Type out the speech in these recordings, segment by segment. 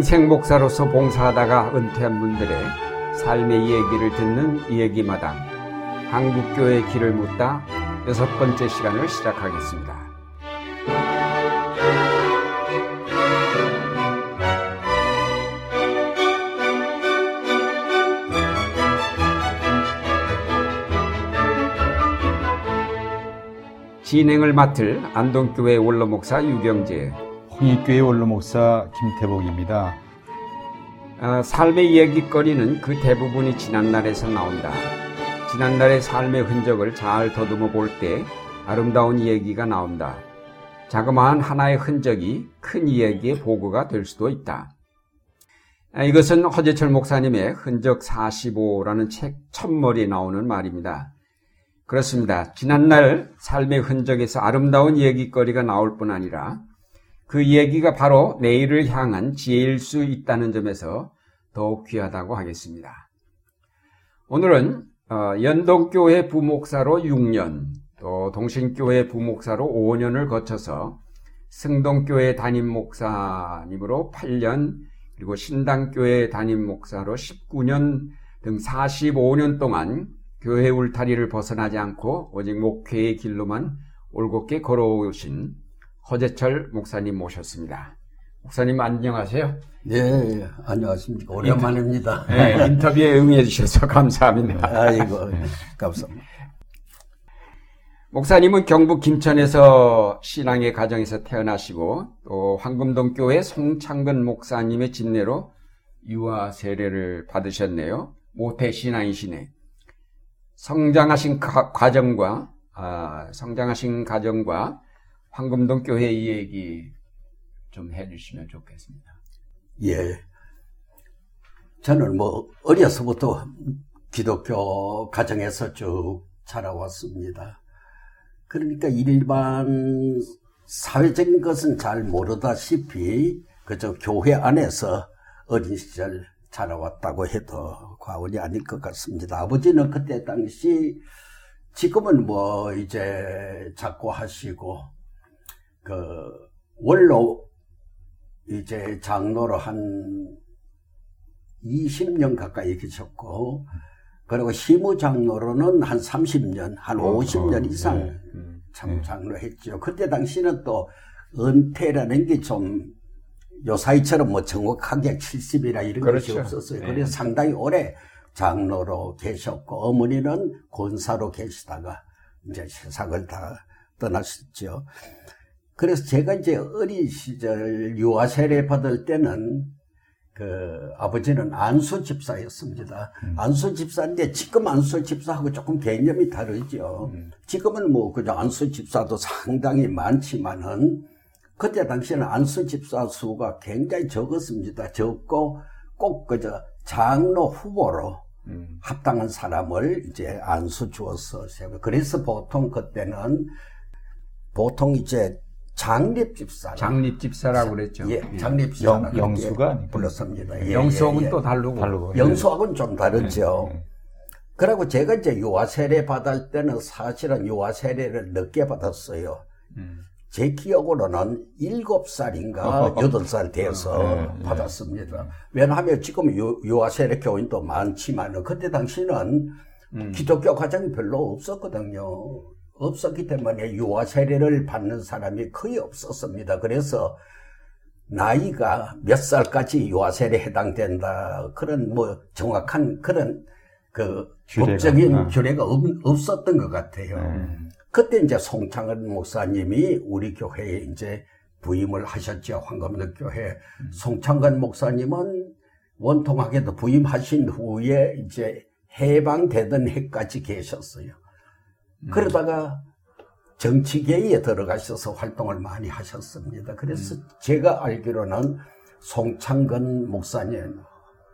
평생 목사로서 봉사하다가 은퇴한 분들의 삶의 이야기를 듣는 이야기마당 한국교회 길을 묻다 여섯 번째 시간을 시작하겠습니다. 진행을 맡을 안동교회 원로목사 유경재 홍익교회 원로목사 김태복입니다. 어, 삶의 이야기거리는 그 대부분이 지난날에서 나온다. 지난날의 삶의 흔적을 잘 더듬어 볼 때 아름다운 이야기가 나온다. 자그마한 하나의 흔적이 큰 이야기의 보고가 될 수도 있다. 아, 이것은 허재철 목사님의 흔적 45라는 책 첫머리에 나오는 말입니다. 그렇습니다. 지난날 삶의 흔적에서 아름다운 이야기거리가 나올 뿐 아니라 그 얘기가 바로 내일을 향한 지혜일 수 있다는 점에서 더욱 귀하다고 하겠습니다. 오늘은 어, 연동교회 부목사로 6년, 또 동신교회 부목사로 5년을 거쳐서 승동교회 담임 목사님으로 8년, 그리고 신당교회 담임 목사로 19년 등 45년 동안 교회 울타리를 벗어나지 않고 오직 목회의 길로만 올곧게 걸어오신 허재철 목사님 모셨습니다. 목사님 안녕하세요. 네, 안녕하십니까. 오랜만입니다. 네, 인터뷰에 응해 주셔서 감사합니다. 아이고, 감사합니다. 목사님은 경북 김천에서 신앙의 가정에서 태어나시고 또 황금동 교회 송창근 목사님의 진례로 유아 세례를 받으셨네요. 모태 신앙이시네. 성장하신 가, 과정과 아, 성장하신 가정과 황금동 교회 이 얘기 좀 해주시면 좋겠습니다. 예. 저는 뭐 어려서부터 기독교 가정에서 쭉 자라왔습니다. 그러니까 일반 사회적인 것은 잘 모르다시피 그저 교회 안에서 어린 시절 자라왔다고 해도 과언이 아닐 것 같습니다. 아버지는 그때 당시 지금은 뭐 이제 작고 하시고 그 원로 이제 장로로 한 20년 가까이 계셨고 그리고 시무 장로로는 한 30년, 한 50년 어, 어, 이상 네, 네, 참 네. 장로 했죠. 그때 당시는 또 은퇴라는 게 좀 요사이처럼 뭐 정확하게 70이라 이런 그렇죠. 것이 없었어요. 네. 그래서 상당히 오래 장로로 계셨고 어머니는 권사로 계시다가 이제 세상을 다 떠나셨죠. 그래서 제가 이제 어린 시절 유아 세례 받을 때는 그 아버지는 안수 집사였습니다. 음. 안수 집사인데 지금 안수 집사하고 조금 개념이 다르죠. 음. 지금은 뭐 그저 안수 집사도 상당히 많지만은 그때 당시에는 안수 집사 수가 굉장히 적었습니다. 적고 꼭 그저 장로 후보로 음. 합당한 사람을 이제 안수 주어서 그래서 보통 그때는 보통 이제 장립집사. 장립집사라고 그랬죠. 예, 예. 장립집사. 영, 수가 불렀습니다. 예, 영수하고는 예, 예. 또 다르고. 다르고. 영수하고는 좀 다르죠. 예, 그리고 제가 이제 유아 세례 받을 때는 사실은 유아 세례를 늦게 받았어요. 음. 제 기억으로는 일곱 살인가 여덟 살 돼서 받았습니다. 왜냐하면 지금 유, 유아 세례 교인도 많지만 그때 당시는 음. 기독교 과정이 별로 없었거든요. 없었기 때문에 유아 세례를 받는 사람이 거의 없었습니다. 그래서 나이가 몇 살까지 유아 세례 해당된다 그런 뭐 정확한 그런 그 규례가, 법적인 어. 규례가 없, 없었던 것 같아요. 음. 그때 이제 송창은 목사님이 우리 교회에 이제 부임을 하셨죠. 황금덕 교회. 음. 송창근 목사님은 원통하게도 부임하신 후에 이제 해방되던 해까지 계셨어요. 음. 그러다가 정치계에 들어가셔서 활동을 많이 하셨습니다. 그래서 음. 제가 알기로는 송창근 목사님,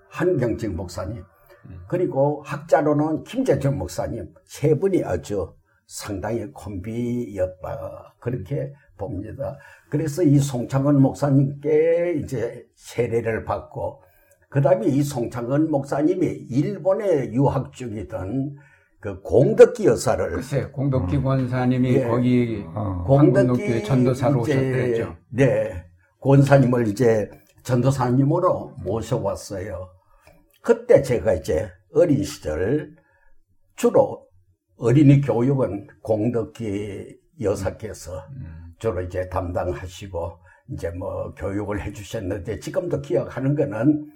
한경직 목사님, 음. 그리고 학자로는 김재정 목사님 세 분이 아주 상당히 콤비였다 그렇게 봅니다. 그래서 이 송창근 목사님께 이제 세례를 받고 그 다음에 이 송창근 목사님이 일본에 유학 중이던 그 공덕기 여사를 글쎄 공덕기 음. 권사님이 예. 거기 어. 공덕기 전도사로 오셨더랬죠. 네, 권사님을 이제 전도사님으로 모셔왔어요. 그때 제가 이제 어린 시절 주로 어린이 교육은 공덕기 여사께서 주로 이제 담당하시고 이제 뭐 교육을 해주셨는데 지금도 기억하는 거는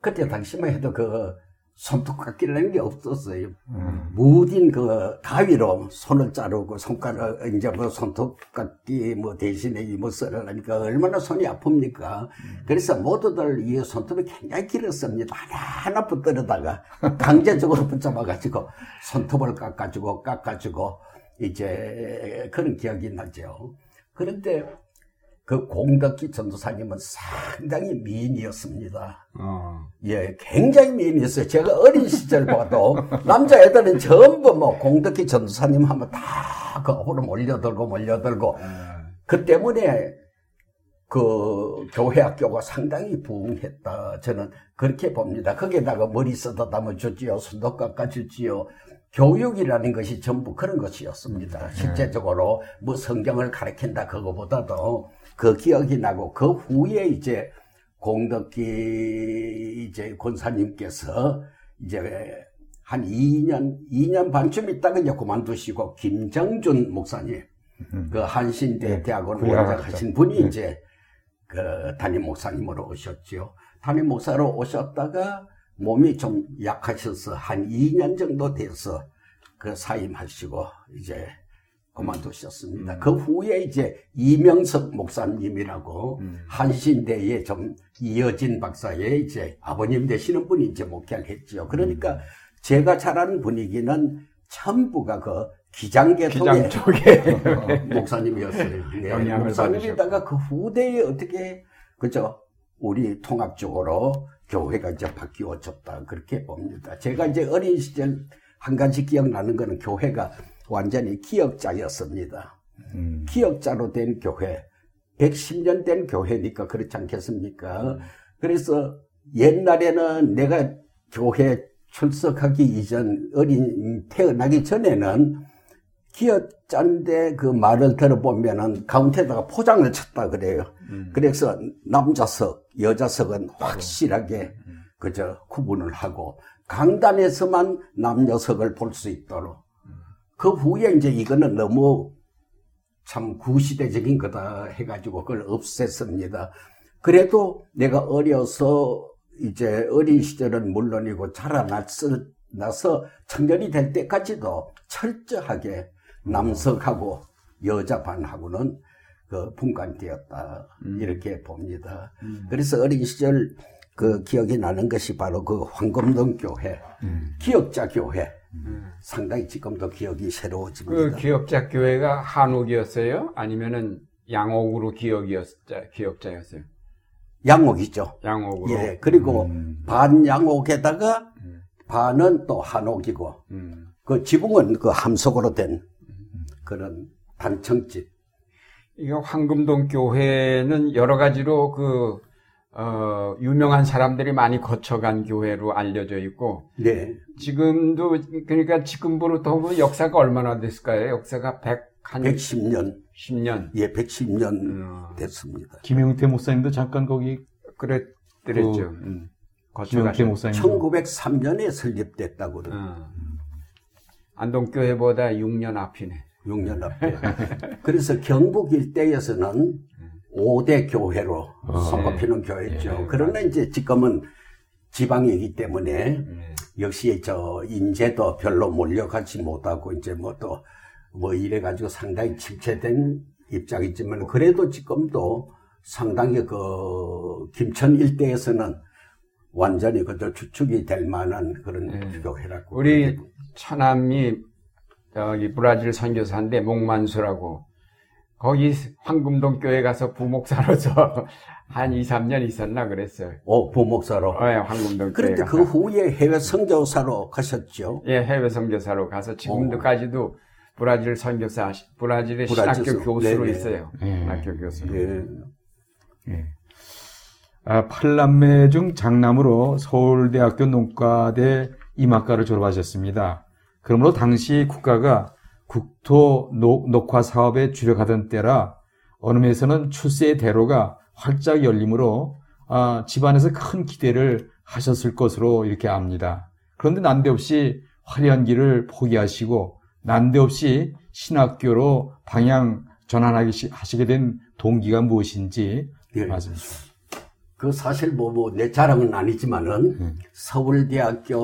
그때 당시만 해도 그 손톱깎이라는 게 없었어요. 음. 무딘 그 가위로 손을 자르고 손가락 이제 뭐 손톱깎이 뭐 대신에 이뭐 썰으니까 얼마나 손이 아픕니까? 그래서 모두들 이 손톱이 굉장히 길었습니다. 하나하나 붙들어다가 강제적으로 붙잡아가지고 손톱을 깎아주고 깎아주고 이제 그런 기억이 나죠. 그런데 그 공덕기 전도사님은 상당히 미인이었습니다. 어. 예, 굉장히 미인이었어요. 제가 어린 시절 봐도 남자애들은 전부 뭐 공덕기 전도사님 하면 다그 앞으로 몰려들고 몰려들고 그 때문에 그 교회 학교가 상당히 부흥했다. 저는 그렇게 봅니다. 거기에다가 머리 써다 담아주지요. 손도 깎아주지요. 교육이라는 것이 전부 그런 것이었습니다. 실제적으로 뭐 성경을 가르친다 그거보다도 그 기억이 나고 그 후에 이제 공덕기 이제 권사님께서 이제 한 2년, 2년 반쯤 있다가 이제 그만두시고 김정준 목사님, 그 한신대 네, 대학원 구약학자. 원장하신 분이 네. 이제 그 담임 목사님으로 오셨죠. 담임 목사로 오셨다가 몸이 좀 약하셔서 한 2년 정도 돼서 그 사임하시고 이제 그만두셨습니다. 그 후에 이제 이명석 목사님이라고 한신대에 좀 이어진 박사의 이제 아버님 되시는 분이 이제 목회를 했죠. 그러니까 제가 자란 분위기는 전부가 그 기장계 기장 목사님이었어요. 네, 목사님이다가 그 후대에 어떻게 그죠? 우리 통합 적으로 교회가 이제 바뀌어졌다 그렇게 봅니다. 제가 이제 어린 시절 한 가지 기억나는 거는 교회가 완전히 기역자였습니다. 음. 기역자로 된 교회, 110년 된 교회니까 그렇지 않겠습니까? 그래서 옛날에는 내가 교회 출석하기 이전 어린 태어나기 전에는 기역자인데 그 말을 들어보면은 가운데다가 포장을 쳤다 그래요. 그래서 남자석, 여자석은 확실하게 그저 구분을 하고 강단에서만 남녀석을 볼 수 있도록 그 후에 이제 이거는 너무 참 구시대적인 거다 해가지고 그걸 없앴습니다. 그래도 내가 어려서 이제 어린 시절은 물론이고 자라났을 나서 청년이 될 때까지도 철저하게 남석하고 여자 반하고는 그 분간되었다 이렇게 봅니다. 그래서 어린 시절 그 기억이 나는 것이 바로 그 황금동 교회, 기억자 교회. 상당히 지금도 기억이 그 새로워집니다. 기업자 교회가 한옥이었어요? 아니면은 양옥으로 기업이었자 기업자였어요? 양옥이죠. 양옥으로. 예, 그리고 음. 반 양옥에다가 반은 또 한옥이고, 음. 그 지붕은 그 함석으로 된 그런 단청집. 이거 황금동 교회는 여러 가지로 그, 어, 유명한 사람들이 많이 거쳐간 교회로 알려져 있고, 네. 지금도, 그러니까 지금부터 보면 역사가 얼마나 됐을까요? 역사가 100, 한 110년, 10년. 예, 110년 음, 됐습니다. 김용태 목사님도 잠깐 거기 그랬더랬죠. 그 음. 김용태 목사님 1903년에 설립됐다고 그래요. 어. 안동교회보다 6년 앞이네. 6년 앞에. 그래서 경북 일대에서는 5대 교회로 어. 손꼽히는 교회죠. 예, 그러나 이제 지금은 지방이기 때문에 네. 역시 저 인재도 별로 몰려가지 못하고 이제 뭐또뭐 이래가지고 상당히 침체된 입장이지만 그래도 지금도 상당히 그 김천 일대에서는 완전히 그저 주축이 될 만한 그런 네. 교회라고. 우리 처남이 저기 브라질 선교사인데 목만수라고 거기 황금동 교회 가서 부목사로 서 한 2, 3년 있었나 그랬어요. 오, 부목사로. 어, 예, 황금동 교회 그런데 가서. 그 후에 해외 선교사로 가셨죠. 예, 해외 선교사로 가서 지금도까지도 브라질 선교사, 브라질의 브라질 신학교 선- 교수로 네네. 있어요. 예. 신학교 교수. 예. 예. 아, 팔남매 중 장남으로 서울대학교 농과대 이학과를 졸업하셨습니다. 그러므로 당시 국가가 국토 녹- 녹화 사업에 주력하던 때라 어느 면에서는 출세의 대로가 활짝 열리므로 아, 집안에서 큰 기대를 하셨을 것으로 이렇게 압니다. 그런데 난데없이 화려한 길을 포기하시고 난데없이 신학교로 방향 전환하기 하시게 된 동기가 무엇인지 예. 말씀 주시죠. 그 사실 뭐, 뭐, 내 자랑은 아니지만은, 음. 서울대학교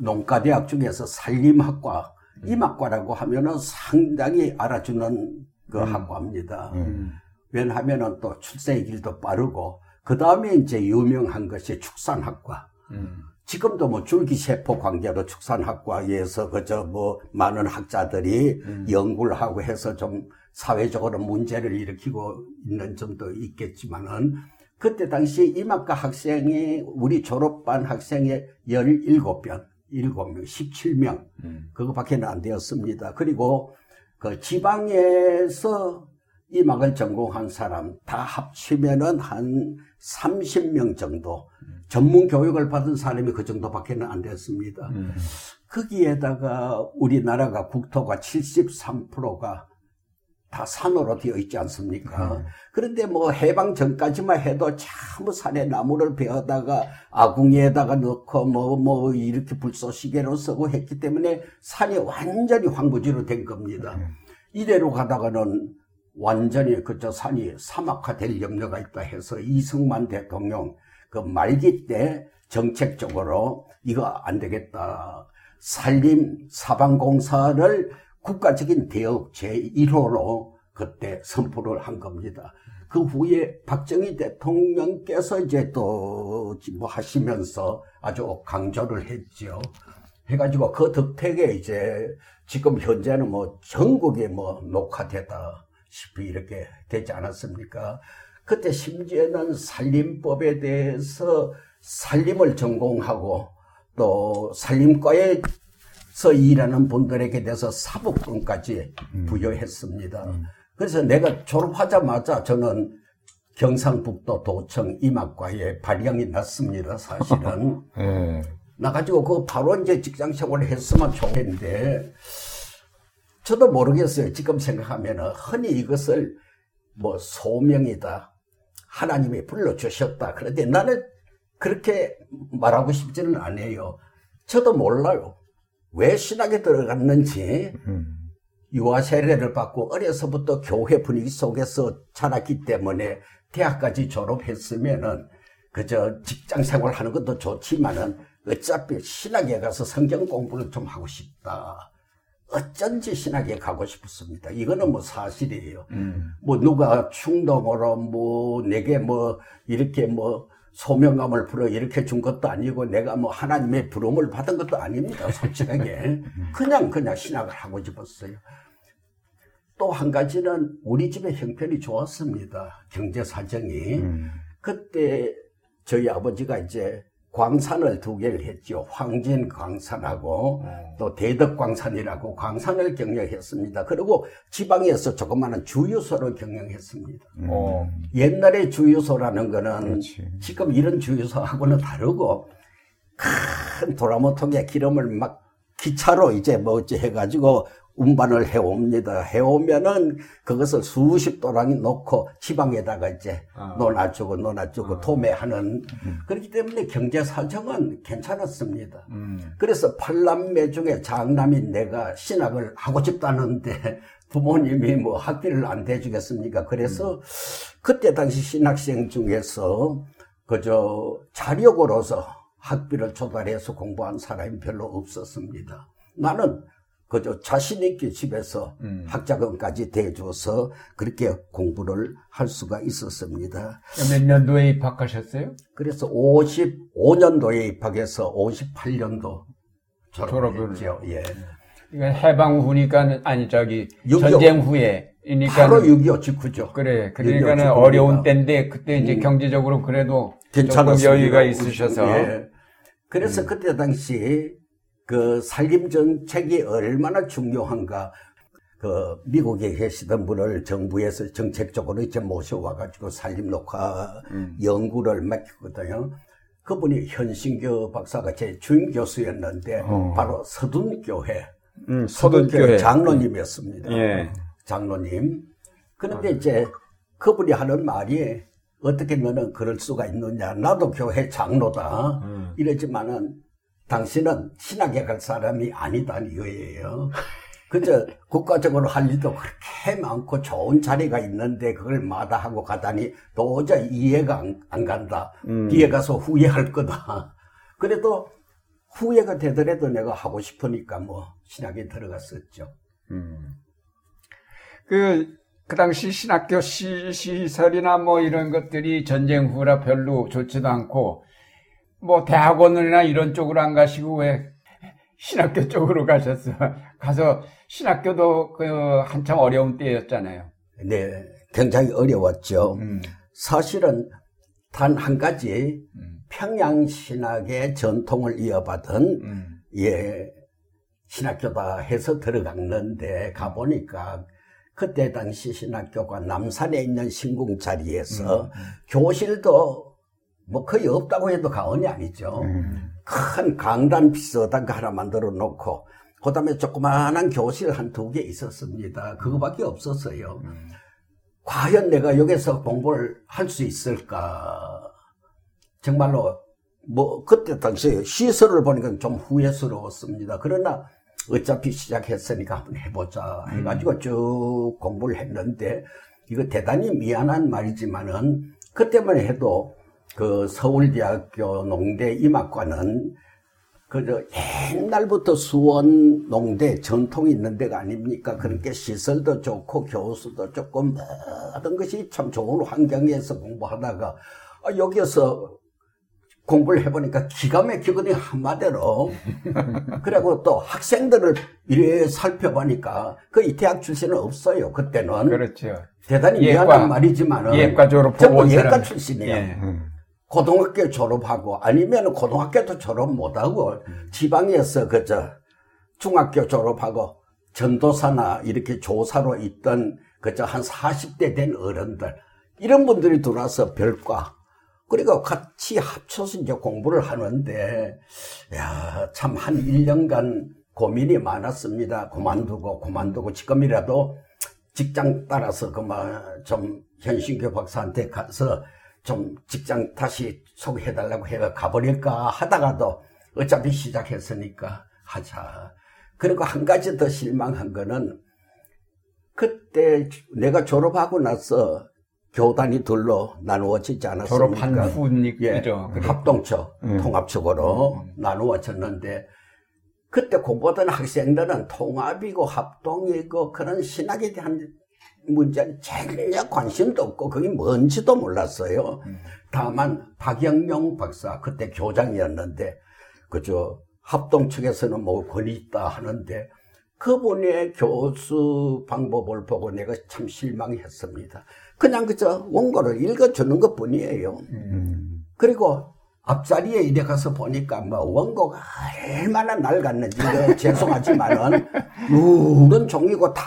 농가대학 중에서 산림학과, 음. 임학과라고 하면은 상당히 알아주는 그 음. 학과입니다. 음. 왜냐하면은 또 출생의 길도 빠르고, 그 다음에 이제 유명한 것이 축산학과. 음. 지금도 뭐 줄기세포 관계로 축산학과에서 그저 뭐 많은 학자들이 연구를 하고 해서 좀 사회적으로 문제를 일으키고 있는 점도 있겠지만은 그때 당시 임학과 학생이 우리 졸업반 학생의 17명, 7명, 17명 음. 그거밖에 안 되었습니다. 그리고 그 지방에서 임학을 전공한 사람 다 합치면은 한 30명 정도 전문 교육을 받은 사람이 그 정도밖에 안 됐습니다. 음. 거기에다가 우리나라가 국토가 73%가 다 산으로 되어 있지 않습니까? 음. 그런데 뭐 해방 전까지만 해도 참 산에 나무를 베어다가 아궁이에다가 넣고 뭐, 뭐 이렇게 불쏘시개로 쓰고 했기 때문에 산이 완전히 황무지로 된 겁니다. 음. 이대로 가다가는 완전히 그저 산이 사막화 될 염려가 있다 해서 이승만 대통령 그 말기 때 정책적으로 이거 안 되겠다. 산림 사방공사를 국가적인 대업 제1호로 그때 선포를 한 겁니다. 그 후에 박정희 대통령께서 이제 또 뭐 하시면서 아주 강조를 했죠. 해가지고 그 덕택에 이제 지금 현재는 뭐 전국에 뭐 녹화되다시피 이렇게 되지 않았습니까? 그때 심지어는 산림법에 대해서 산림을 전공하고 또 산림과에 서 일하는 분들에게 대해서 사법권까지 부여했습니다. 그래서 내가 졸업하자마자 저는 경상북도 도청 임학과에 발령이 났습니다, 사실은. 예. 나가지고 그 바로 이제 직장 생활을 했으면 좋겠는데, 저도 모르겠어요. 지금 생각하면은 흔히 이것을 뭐 소명이다. 하나님이 불러주셨다. 그런데 나는 그렇게 말하고 싶지는 않아요. 저도 몰라요. 왜 신학에 들어갔는지 음. 유아 세례를 받고 어려서부터 교회 분위기 속에서 자랐기 때문에 대학까지 졸업했으면은 그저 직장 생활하는 것도 좋지만은 어차피 신학에 가서 성경 공부를 좀 하고 싶다. 어쩐지 신학에 가고 싶었습니다. 이거는 뭐 사실이에요. 음. 뭐 누가 충동으로 뭐 내게 뭐 이렇게 뭐 소명감을 불어 이렇게 준 것도 아니고 내가 뭐 하나님의 부름을 받은 것도 아닙니다. 솔직하게. 그냥 그냥 신학을 하고 싶었어요. 또 한 가지는 우리 집의 형편이 좋았습니다. 경제 사정이. 음. 그때 저희 아버지가 이제 광산을 두 개를 했죠. 황진 광산하고 또 대덕 광산이라고 광산을 경영했습니다. 그리고 지방에서 조그마한 주유소를 경영했습니다. 어. 옛날에 주유소라는 거는 그렇지. 지금 이런 주유소하고는 다르고 큰 도라모통에 기름을 막 기차로 이제 뭐 어찌 해가지고 운반을 해옵니다. 해오면은 그것을 수십 도랑이 놓고 지방에다가 이제 아. 논아주고 논아주고 도매하는 그렇기 때문에 경제 사정은 괜찮았습니다. 음. 그래서 팔남매 중에 장남인 내가 신학을 하고 싶다는데 부모님이 뭐 학비를 안 대주겠습니까? 그래서 그때 당시 신학생 중에서 그저 자력으로서 학비를 조달해서 공부한 사람이 별로 없었습니다. 나는 그저 자신 있게 집에서 음. 학자금까지 대줘서 그렇게 공부를 할 수가 있었습니다. 몇 년도에 입학하셨어요? 그래서 55년도에 입학해서 58년도 졸업을. 졸업했죠. 예. 이건 해방 후니까 아니 저기 6.25. 전쟁 후에이니까 바로 6.25 직후죠. 그래 6.25 그러니까는. 어려운 때인데 그때 이제 음. 경제적으로 그래도 괜찮았습니다. 조금 여유가 있으셔서 예. 그래서 음. 그때 당시 그 산림 정책이 얼마나 중요한가. 그 미국에 계시던 분을 정부에서 정책적으로 이제 모셔와가지고 산림 녹화 음. 연구를 맡겼거든요. 그분이 현신교 박사가 제 주임 교수였는데 어. 바로 서둔교회 음, 서둔교회 서둔교회 장로님이었습니다. 예. 장로님. 그런데 이제 그분이 하는 말이 어떻게 너는 그럴 수가 있느냐. 나도 교회 장로다. 음. 이러지만은 당신은 신학에 갈 사람이 아니다는 이거예요. 그저 국가적으로 할 일도 그렇게 많고 좋은 자리가 있는데 그걸 마다하고 가다니 도저히 이해가 안, 안 간다. 음. 뒤에 가서 후회할 거다. 그래도 후회가 되더라도 내가 하고 싶으니까 뭐 신학에 들어갔었죠. 음. 그, 그 당시 신학교 시, 시설이나 뭐 이런 것들이 전쟁 후라 별로 좋지도 않고, 뭐 대학원이나 이런 쪽으로 안 가시고 왜 신학교 쪽으로 가셨어? 가서 신학교도 그 한참 어려운 때였잖아요. 네, 굉장히 어려웠죠. 음, 사실은 단 한 가지 음, 평양 신학의 전통을 이어받은 음, 예 신학교다 해서 들어갔는데 가보니까 그때 당시 신학교가 남산에 있는 신궁 자리에서 음, 교실도 뭐 거의 없다고 해도 과언이 아니죠. 음. 큰 강단 비슷한 거 하나 만들어 놓고 그 다음에 조그마한 교실 한 두 개 있었습니다. 그거밖에 없었어요. 음. 과연 내가 여기서 공부를 할 수 있을까? 정말로 뭐 그때 당시에 시설을 보니까 좀 후회스러웠습니다. 그러나 어차피 시작했으니까 한번 해보자 해가지고 쭉 공부를 했는데 이거 대단히 미안한 말이지만은 그때만 해도 그 서울대학교 농대 임학과는 그저 옛날부터 수원 농대 전통이 있는 데가 아닙니까? 그렇게 시설도 좋고 교수도 조금 모든 것이 참 좋은 환경에서 공부하다가 아, 여기서 공부를 해보니까 기가 막히거든요 한마디로 그리고 또 학생들을 이래 살펴보니까 거의 대학 출신은 없어요 그때는 그렇죠. 대단히 예과, 미안한 말이지만은 예과 졸업하고 전부 온 예과. 출신이에요 예. 음. 고등학교 졸업하고 아니면 고등학교도 졸업 못하고 지방에서 그저 중학교 졸업하고 전도사나 이렇게 조사로 있던 그저 한 40대 된 어른들 이런 분들이 들어와서 별과 그리고 같이 합쳐서 이제 공부를 하는데 야 참 한 1년간 고민이 많았습니다. 그만두고 그만두고 지금이라도 직장 따라서 그만 좀 현신교 박사한테 가서 좀 직장 다시 소개해달라고 해가 가버릴까 하다가도 어차피 시작했으니까 하자. 그리고 한 가지 더 실망한 거는 그때 내가 졸업하고 나서 교단이 둘로 나누어지지 않았습니까? 졸업한 후니까. 예, 그죠. 그래. 합동처, 음. 통합적으로 음. 나누어졌는데 그때 공부하던 학생들은 통합이고 합동이고 그런 신학에 대한 문제는 전혀 관심도 없고 그게 뭔지도 몰랐어요. 음. 다만 박영용 박사 그때 교장이었는데 그저 합동 측에서는 뭐 권위 있다 하는데 그분의 교수 방법을 보고 내가 참 실망했습니다. 그냥 그저 원고를 읽어주는 것 뿐이에요. 음. 그리고 앞자리에 이래 가서 보니까 뭐 원고가 얼마나 낡았는지 죄송하지만은 누런 종이고 다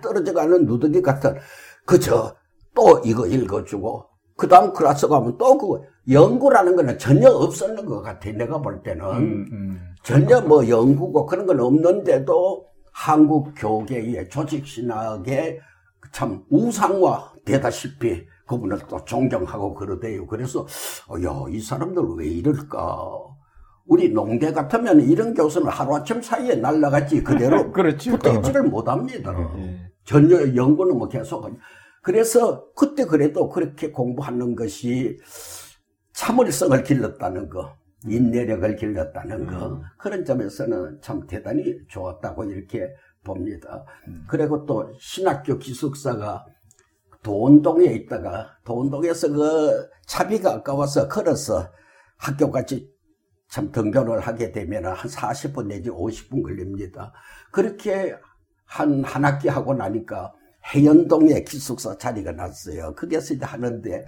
떨어져가는 누더기 같은 그저 또 이거 읽어주고 그 다음 클래스 가면 또 그거 연구라는 거는 전혀 없었는 것 같아 내가 볼 때는 음, 음. 전혀 뭐 연구고 그런 건 없는데도 한국 교계의 조직 신학의 참 우상화 되다시피 그분을 또 존경하고 그러대요. 그래서 어, 야, 이 사람들 왜 이럴까? 우리 농대 같으면 이런 교수는 하루아침 사이에 날라갔지 그대로 그렇지. 붙어있지를 못합니다. 예. 전혀 연구는 뭐 계속. 그래서 그때 그래도 그렇게 공부하는 것이 참을성을 길렀다는 거, 인내력을 길렀다는 거, 음. 그런 점에서는 참 대단히 좋았다고 이렇게 봅니다. 음. 그리고 또 신학교 기숙사가 도원동에 있다가 도원동에서 그 차비가 아까워서 걸어서 학교까지 참 등교를 하게 되면 한 40분 내지 50분 걸립니다. 그렇게 한, 한 학기 하고 나니까 해연동에 기숙사 자리가 났어요. 거기서 이제 하는데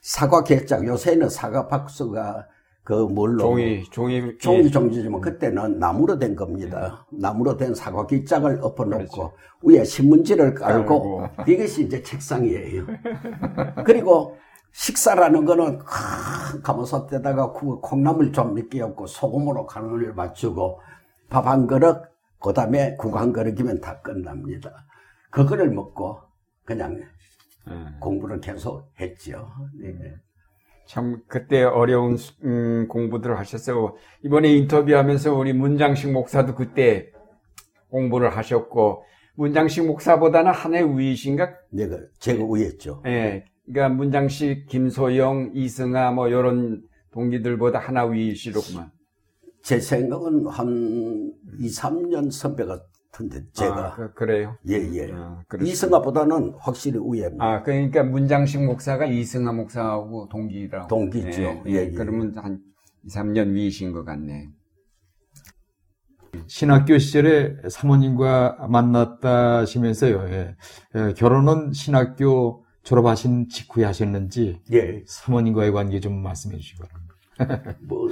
사과 개짝, 요새는 사과 박수가 그 뭘로. 종이, 종이. 종이 종지지만 그때는 나무로 된 겁니다. 나무로 된 사과 기짝을 엎어놓고 그렇죠. 위에 신문지를 깔고. 이것이 이제 책상이에요. 그리고 식사라는 거는 큰 가마솥에다가 그 콩나물 좀몇개 얹고 소금으로 간을 맞추고 밥 한 그릇 그 다음에 국 한 그릇이면 다 끝납니다. 그거를 먹고 그냥 공부를 계속 했죠. 네. 참 그때 어려운 음, 공부들을 하셨어요. 이번에 인터뷰하면서 우리 문장식 목사도 그때 공부를 하셨고 문장식 목사보다는 한 해 위이신가? 내가 제가 위였죠. 예. 그러니까 문장식, 김소영, 이승아 뭐 이런 동기들보다 하나 위시로구만. 제 생각은 한 2, 3년 선배 같은데 제가 아, 그, 래요 예예. 아, 이승아보다는 확실히 위입니다. 아 그러니까 문장식 목사가 이승아 목사하고 동기라고. 동기죠. 예, 예, 예. 그러면 한 2, 3년 위이신 것 같네. 신학교 시절에 사모님과 만났다시면서요. 예. 예, 결혼은 신학교 졸업하신 직후에 하셨는지 예. 사모님과의 관계 좀 말씀해 주시기 바랍니다. 뭐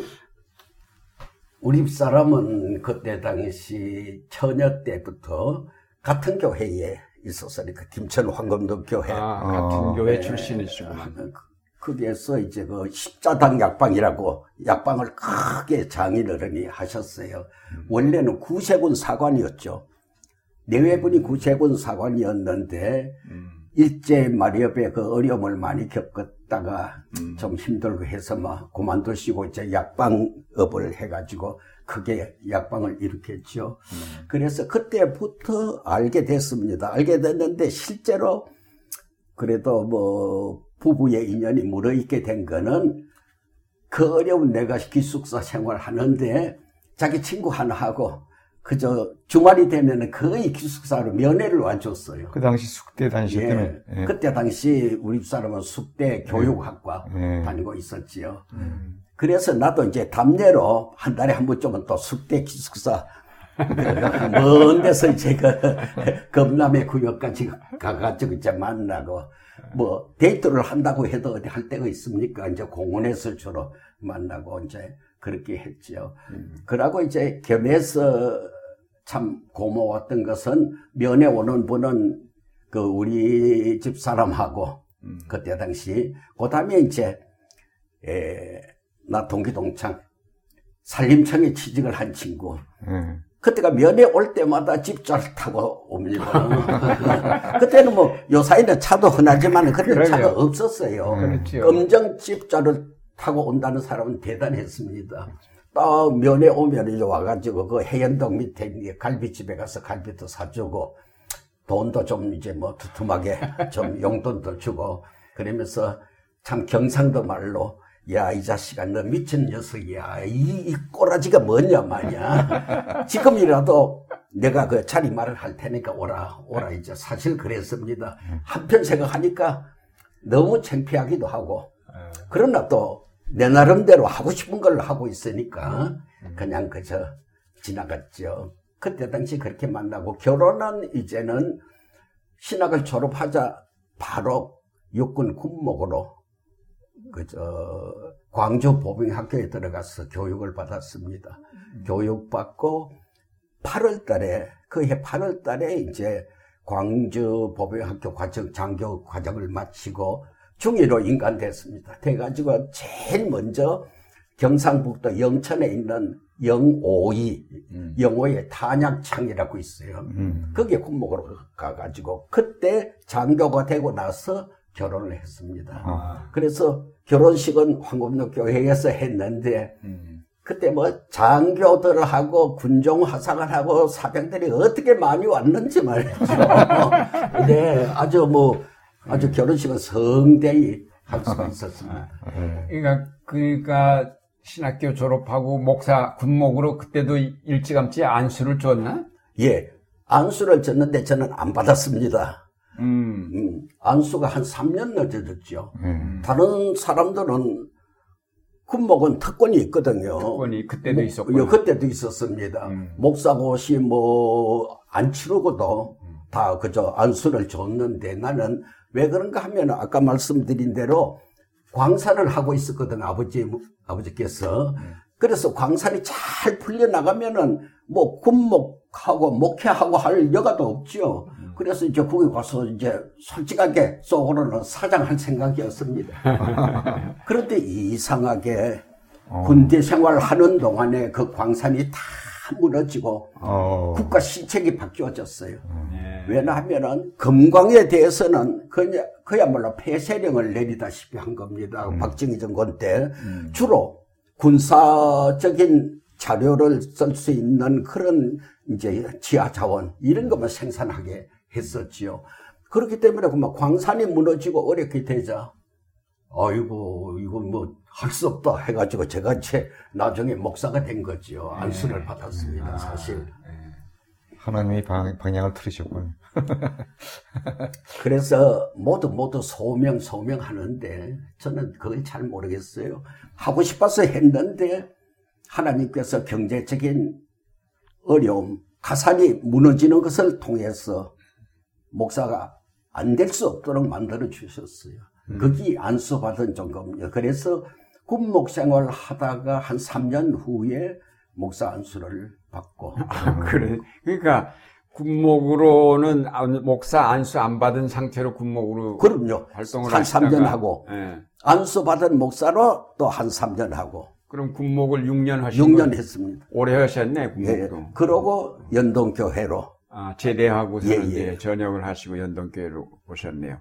우리 사람은 그때 당시 처녀 때부터 같은 교회에 있었으니까 김천 황금도 교회. 아, 같은 어, 교회 네. 출신이시구만. 거기에서 이제 그 십자당 약방이라고 약방을 크게 장인어른이 하셨어요. 원래는 구세군 사관이었죠. 내외분이 구세군 사관이었는데 음. 일제 마리업에 그 어려움을 많이 겪었다가 좀 힘들고 해서 막 그만두시고 이제 약방업을 해가지고 크게 약방을 일으켰죠. 그래서 그때부터 알게 됐습니다. 알게 됐는데 실제로 그래도 뭐 부부의 인연이 물어있게 된 거는 그 어려운 내가 기숙사 생활 하는데 자기 친구 하나하고 그저 주말이 되면은 거의 기숙사로 면회를 와줬어요. 그 당시 숙대 다니실 예. 예. 그때 당시 우리 사람은 숙대 교육학과 예. 다니고 있었지요. 음. 그래서 나도 이제 답례로 한 달에 한 번쯤은 또 숙대 기숙사 먼 데서 이제 그 검남의 구역까지 가가지고 이제 만나고 뭐 데이트를 한다고 해도 어디 할 데가 있습니까? 이제 공원에서 주로 만나고 이제 그렇게 했죠. 그러고 이제 겸해서 참 고마웠던 것은 면회 오는 분은 그 우리 집 사람하고 그때 당시 그다음에 이제 에, 나 동기 동창 산림청에 취직을 한 친구 예. 그때가 면회 올 때마다 집차를 타고 옵니다. 그때는 뭐 요사이는 차도 흔하지만 그때. 차가 없었어요. 그렇죠. 검정 집차를 타고 온다는 사람은 대단했습니다. 또 면회 오면 이제 와가지고 그 해연동 밑에 갈비집에 가서 갈비도 사주고 돈도 좀 이제 뭐 두툼하게 좀 용돈도 주고 그러면서 참 경상도 말로 야 이 자식아 너 미친 녀석이야. 이, 이 꼬라지가 뭐냐 마냐 지금이라도 내가 그 자리 말을 할 테니까 오라 오라 이제 사실 그랬습니다. 한편 생각하니까 너무 창피하기도 하고 그러나 또 내 나름대로 하고 싶은 걸 하고 있으니까 그냥 그저 지나갔죠. 그때 당시 그렇게 만나고 결혼은 이제는 신학을 졸업하자 바로 육군 군목으로 그저 광주 보병학교에 들어가서 교육을 받았습니다. 교육받고 8월 달에 그해 8월 달에 이제 광주 보병학교 과정 장교 과정을 마치고 중위로 인간됐습니다. 돼가지고 제일 먼저 경상북도 영천에 있는 영오이 영오의 탄약창이라고 있어요. 음. 거기에 군목으로 가가지고 그때 장교가 되고 나서 결혼을 했습니다. 아. 그래서 결혼식은 황금로 교회에서 했는데 음. 그때 뭐 장교들하고 군종 화상을하고 사병들이 어떻게 많이 왔는지 말이죠. 네, 아주 뭐 아주 결혼식은 성대히 할 수가 있었습니다. 그러니까 그러니까 신학교 졸업하고 목사 군목으로 그때도 일찌감치 안수를 줬나? 예, 안수를 줬는데 저는 안 받았습니다. 음. 음, 안수가 한 3년 늦어졌죠. 음. 다른 사람들은 군목은 특권이 있거든요. 특권이 그때도 목- 있었구나. 예, 그때도 있었습니다. 음. 목사고시 뭐 안 치르고도 다 그저 안수를 줬는데 나는 왜 그런가 하면 아까 말씀드린 대로 광산을 하고 있었거든 아버지 아버지께서 그래서 광산이 잘 풀려 나가면은 뭐 군목하고 목회하고 할 여가도 없죠. 그래서 이제 거기 가서 이제 솔직하게 속으로는 사장할 생각이었습니다. 그런데 이상하게 군대 생활하는 동안에 그 광산이 다 무너지고 어. 국가 시책이 바뀌어졌어요. 예. 왜냐하면은 금광에 대해서는 그냥 그야말로 폐쇄령을 내리다시피 한 겁니다. 음. 박정희 정권 때 주로 군사적인 자료를 쓸 수 있는 그런 이제 지하 자원 이런 것만 생산하게 했었지요. 그렇기 때문에 그막 광산이 무너지고 어렵게 되자 아이고 이거 뭐 할 수 없다 해가지고 제가 제 나중에 목사가 된 거지요. 안수를 받았습니다. 사실. 하나님이 방, 방향을 틀으셨군요. 그래서 모두 모두 소명 소명 하는데 저는 그걸 잘 모르겠어요. 하고 싶어서 했는데 하나님께서 경제적인 어려움, 가산이 무너지는 것을 통해서 목사가 안 될 수 없도록 만들어 주셨어요. 거기 안수받은 정도입니다. 그래서 군목 생활 하다가 한 3년 후에 목사 안수를 받고 아, 그래. 그러니까 군목으로는 안- 목사 안수 안 받은 상태로 군목으로 그럼요. 활동을 한 하시다가 3년 하고 예. 안수 받은 목사로 또 한 3년 하고 그럼 군목을 6년 하신 6년 거예요? 했습니다. 오래 하셨네 예. 군목도. 그러고 연동교회로 아, 제대하고서는 예, 예. 이제 전역을 하시고 연동교회로 오셨네요.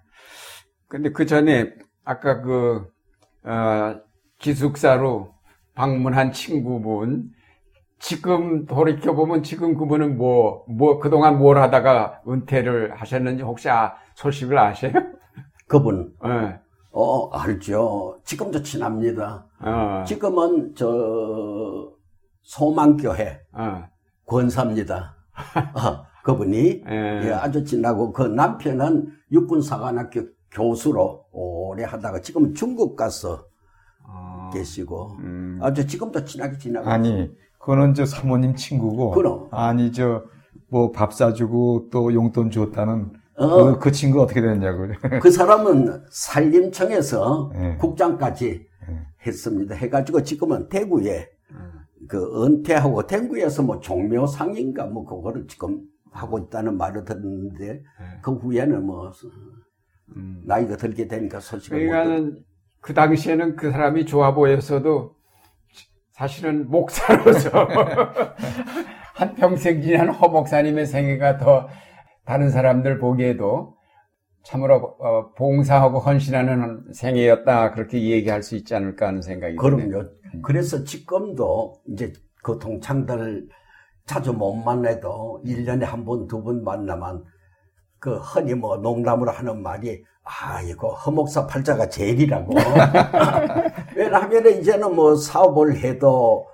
근데 그 전에 아까 그 어, 기숙사로 방문한 친구분 지금 돌이켜 보면 지금 그분은 뭐 뭐 그동안 뭘 하다가 은퇴를 하셨는지 혹시 아, 소식을 아세요? 그분 예. 어 알죠. 지금도 친합니다. 어, 지금은 저 소망교회 어, 권사입니다. 어, 그분이 예. 예, 아주 친하고 그 남편은 육군사관학교 교수로 오래 하다가 지금 중국 가서 어, 계시고 음. 아주 지금도 친하게 지나고 아니, 그거는 저 사모님 친구고. 그럼. 아니, 저, 뭐 밥 사주고 또 용돈 줬다는 어. 그, 그 친구 어떻게 됐냐고요. 그 사람은 산림청에서 예. 국장까지 했습니다. 해가지고 지금은 대구에 그 은퇴하고 대구에서 뭐 종묘 상인가 뭐 그거를 지금 하고 있다는 말을 들었는데 그 후에는 뭐 음. 나이가 들게 되니까 듣- 그러니까는 그 당시에는 그 사람이 좋아 보였어도 사실은 목사로서 한 평생 지난 허 목사님의 생애가 더 다른 사람들 보기에도 참으로 어, 봉사하고 헌신하는 생애였다 그렇게 얘기할 수 있지 않을까 하는 생각이 드네요. 그럼요. 그래서 지금도 이제 그 동창들 자주 못 만나도 1년에 한 번, 두 번 만나면 그 흔히 뭐 농담으로 하는 말이 아, 이거 허목사 팔자가 제일이라고. 왜냐하면 이제는 뭐 사업을 해도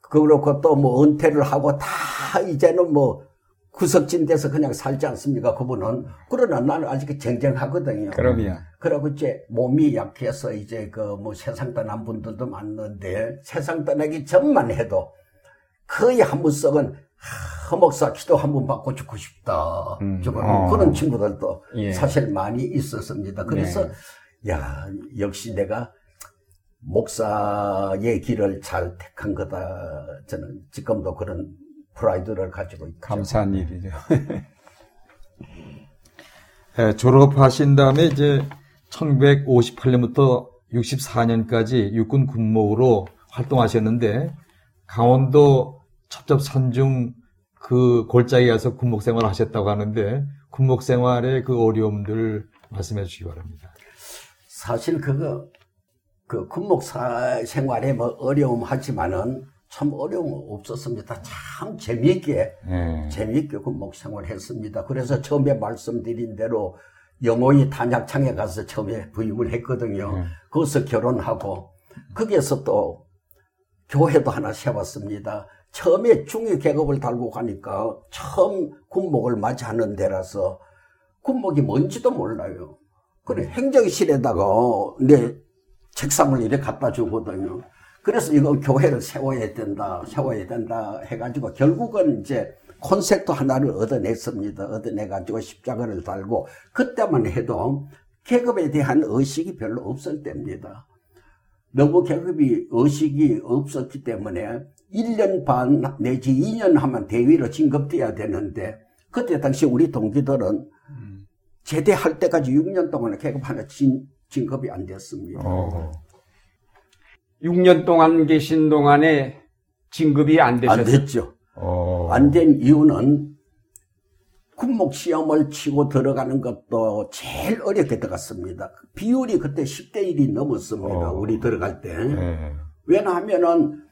그렇고 또 뭐 은퇴를 하고 다 이제는 뭐 구석진 데서 그냥 살지 않습니까? 그분은. 그러나 나는 아직 쟁쟁하거든요. 그럼요. 그리고 이제 몸이 약해서 이제 그 뭐 세상 떠난 분들도 많은데 세상 떠나기 전만 해도 거의 한번 썩은 허목사 기도 한 번 받고 죽고 싶다. 저거 어. 그런 친구들도 예. 사실 많이 있었습니다. 그래서 야 역시 내가 목사의 길을 잘 택한 거다. 저는 지금도 그런 프라이드를 가지고 있죠. 감사한 일이죠. 예, 졸업하신 다음에 이제 1958년부터 64년까지 육군 군목으로 활동하셨는데 강원도 첩첩산중 그 골짜기에 가서 군목 생활을 하셨다고 하는데 군목 생활의 그 어려움들 말씀해 주시기 바랍니다. 사실 그거 그 군목사 생활에 뭐 어려움 하지만은 참 어려움 없었습니다. 참 재미있게 예. 재미있게 군목 생활했습니다. 그래서 처음에 말씀드린 대로 영호의 단약창에 가서 처음에 부임을 했거든요. 네. 거기서 결혼하고 거기에서 또 교회도 하나 세웠습니다. 처음에 중위 계급을 달고 가니까 처음 군목을 맞이하는 데라서 군목이 뭔지도 몰라요. 그래 행정실에다가 내 책상을 이렇게 갖다 주거든요. 그래서 이거 교회를 세워야 된다, 세워야 된다 해가지고 결국은 이제 콘셉트 하나를 얻어냈습니다. 얻어내가지고 십자가를 달고 그때만 해도 계급에 대한 의식이 별로 없을 때입니다. 너무 계급이 의식이 없었기 때문에 1년 반 내지 2년 하면 대위로 진급돼야 되는데 그때 당시 우리 동기들은 제대할 때까지 6년 동안 계급 하나 진, 진급이 안 됐습니다. 어. 6년 동안 계신 동안에 진급이 안안 되셨어요. 됐죠. 어. 안된 이유는 군목 시험을 치고 들어가는 것도 제일 어렵게 들어갔습니다. 비율이 그때 10대 1이 넘었습니다. 어. 우리 들어갈 때. 네. 왜냐하면은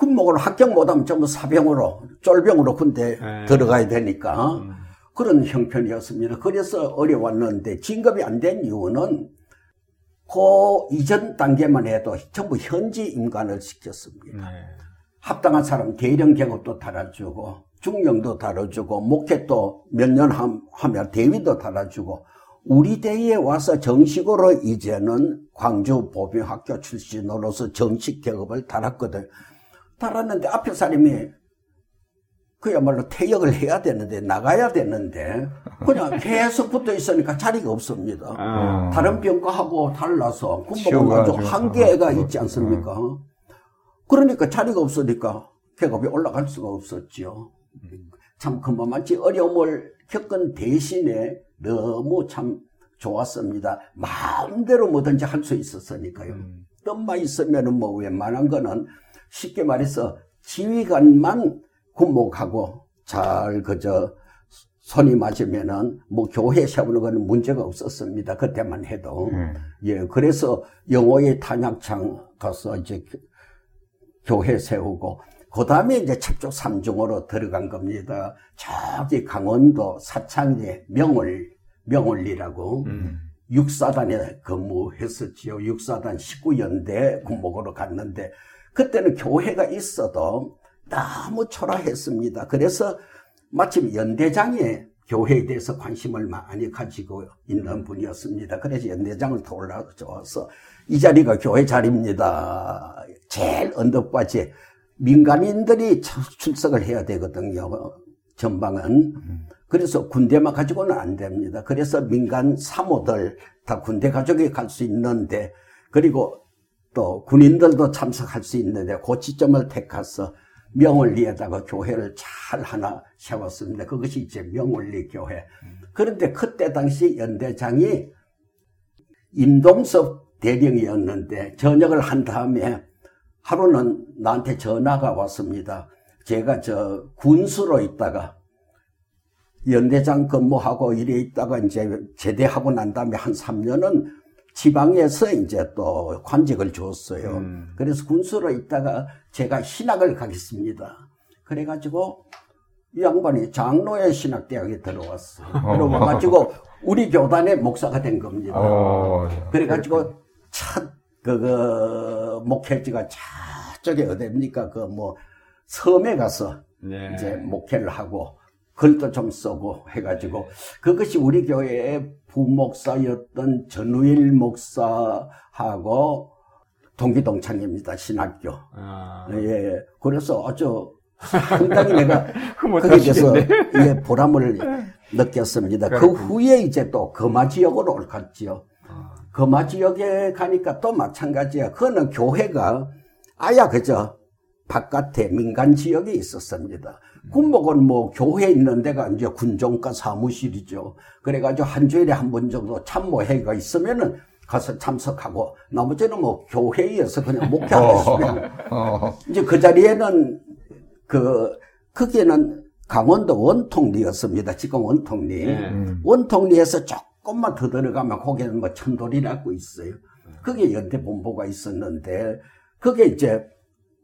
군목을 합격 못하면 전부 사병으로 쫄병으로 군대 네. 들어가야 되니까 음. 그런 형편이었습니다. 그래서 어려웠는데 진급이 안 된 이유는 그 이전 단계만 해도 전부 현지 임관을 시켰습니다. 네. 합당한 사람 대령 계급도 달아주고 중령도 달아주고 목회도 몇 년 하면 대위도 달아주고 우리 대에 와서 정식으로 이제는 광주 보병학교 출신으로서 정식 계급을 달았거든. 달았는데 앞에 사람이 그야말로 퇴역을 해야 되는데 나가야 되는데 그냥 계속 붙어 있으니까 자리가 없습니다. 아. 다른 병과하고 달라서 군복은. 아주 한계가 아, 있지 않습니까? 그러니까 자리가 없으니까 계급이 올라갈 수가 없었죠. 참 그만치 어려움을 겪은 대신에 너무 참 좋았습니다. 마음대로 뭐든지 할 수 있었으니까요. 음. 뜻만 있으면은 뭐 웬만한 거는 쉽게 말해서 지휘관만 군목하고 잘 그저 손이 맞으면은 뭐 교회 세우는 거는 문제가 없었습니다. 그때만 해도. 음. 예, 그래서 영호의 탄약창 가서 이제 교- 교회 세우고, 그 다음에 이제 첩족 삼중으로 들어간 겁니다. 저기 강원도 사창리에 명월, 명월리라고 음. 육사단에 근무했었지요. 육사단 19연대 군목으로 갔는데, 그때는 교회가 있어도 너무 초라했습니다. 그래서 마침 연대장에 교회에 대해서 관심을 많이 가지고 있는 분이었습니다. 그래서 연대장을 도올라줘서 이 자리가 교회 자리입니다. 제일 언덕바지 민간인들이 참 출석을 해야 되거든요. 전방은. 그래서 군대만 가지고는 안 됩니다. 그래서 민간 사모들 다 군대 가족이 갈 수 있는데 그리고 또 군인들도 참석할 수 있는데 그 지점을 택해서 명월리에다가 교회를 잘 하나 세웠습니다. 그것이 이제 명월리 교회. 그런데 그때 당시 연대장이 임동섭 대령이었는데 전역을 한 다음에 하루는 나한테 전화가 왔습니다. 제가 저 군수로 있다가 연대장 근무하고 이래 있다가 이제 제대하고 난 다음에 한 3년은 지방에서 이제 또 관직을 줬어요. 음. 그래서 군수로 있다가 제가 신학을 가겠습니다. 그래가지고 이 양반이 장로의 신학대학에 들어왔어요. 들어와가지고 우리 교단의 목사가 된 겁니다. 어, 그래가지고 첫 그거 목회지가 저쪽에 어디입니까? 그 뭐 섬에 가서 네. 이제 목회를 하고 글도 좀 쓰고 해가지고 그것이 우리 교회의 부목사였던 전우일 목사하고 동기동창입니다 신학교 아. 예 그래서 아주 상당히 내가 대해서 못하시겠네. 예 보람을 느꼈습니다 그 그렇군요. 후에 이제 또 금화 지역으로 올갔지요 아. 금화 지역에 가니까 또 마찬가지야 그거는 교회가 아야 그저 바깥에 민간 지역에 있었습니다. 군목은 뭐 교회 있는 데가 이제 군종과 사무실이죠. 그래가지고 한 주일에 한 번 정도 참모회가 있으면은 가서 참석하고 나머지는 뭐 교회에서 그냥 목회하시면 어, 이제 그 자리에는 그 거기에는 강원도 원통리였습니다. 지금 원통리. 네. 음. 원통리에서 조금만 더 들어가면 거기는 뭐 천돌이라고 있어요. 거기에 연대 본부가 있었는데 그게 이제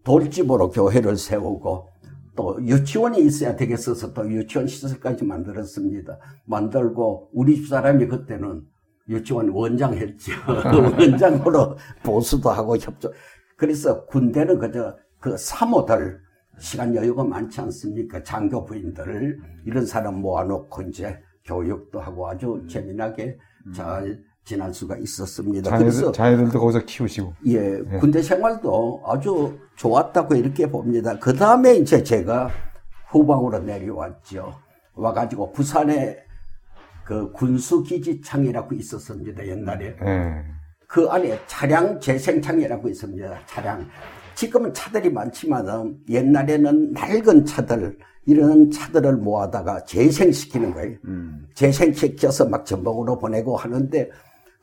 돌집으로 교회를 세우고 또 유치원이 있어야 되겠어서 또 유치원 시설까지 만들었습니다. 만들고 우리 집사람이 그때는 유치원 원장 했죠. 원장으로 보수도 하고 협조. 그래서 군대는 그저 그 사모들 시간 여유가 많지 않습니까? 장교 부인들 이런 사람 모아놓고 이제 교육도 하고 아주 재미나게 잘 지날 수가 있었습니다. 그래서 자녀들, 자녀들도 거기서 키우시고. 예, 군대 생활도 아주 좋았다고 이렇게 봅니다. 그 다음에 이제 제가 후방으로 내려왔죠. 와가지고 부산에 그 군수기지창이라고 있었습니다, 옛날에. 예. 그 안에 차량 재생창이라고 있습니다, 차량. 지금은 차들이 많지만은 옛날에는 낡은 차들, 이런 차들을 모아다가 재생시키는 거예요. 음. 재생시켜서 막 전복으로 보내고 하는데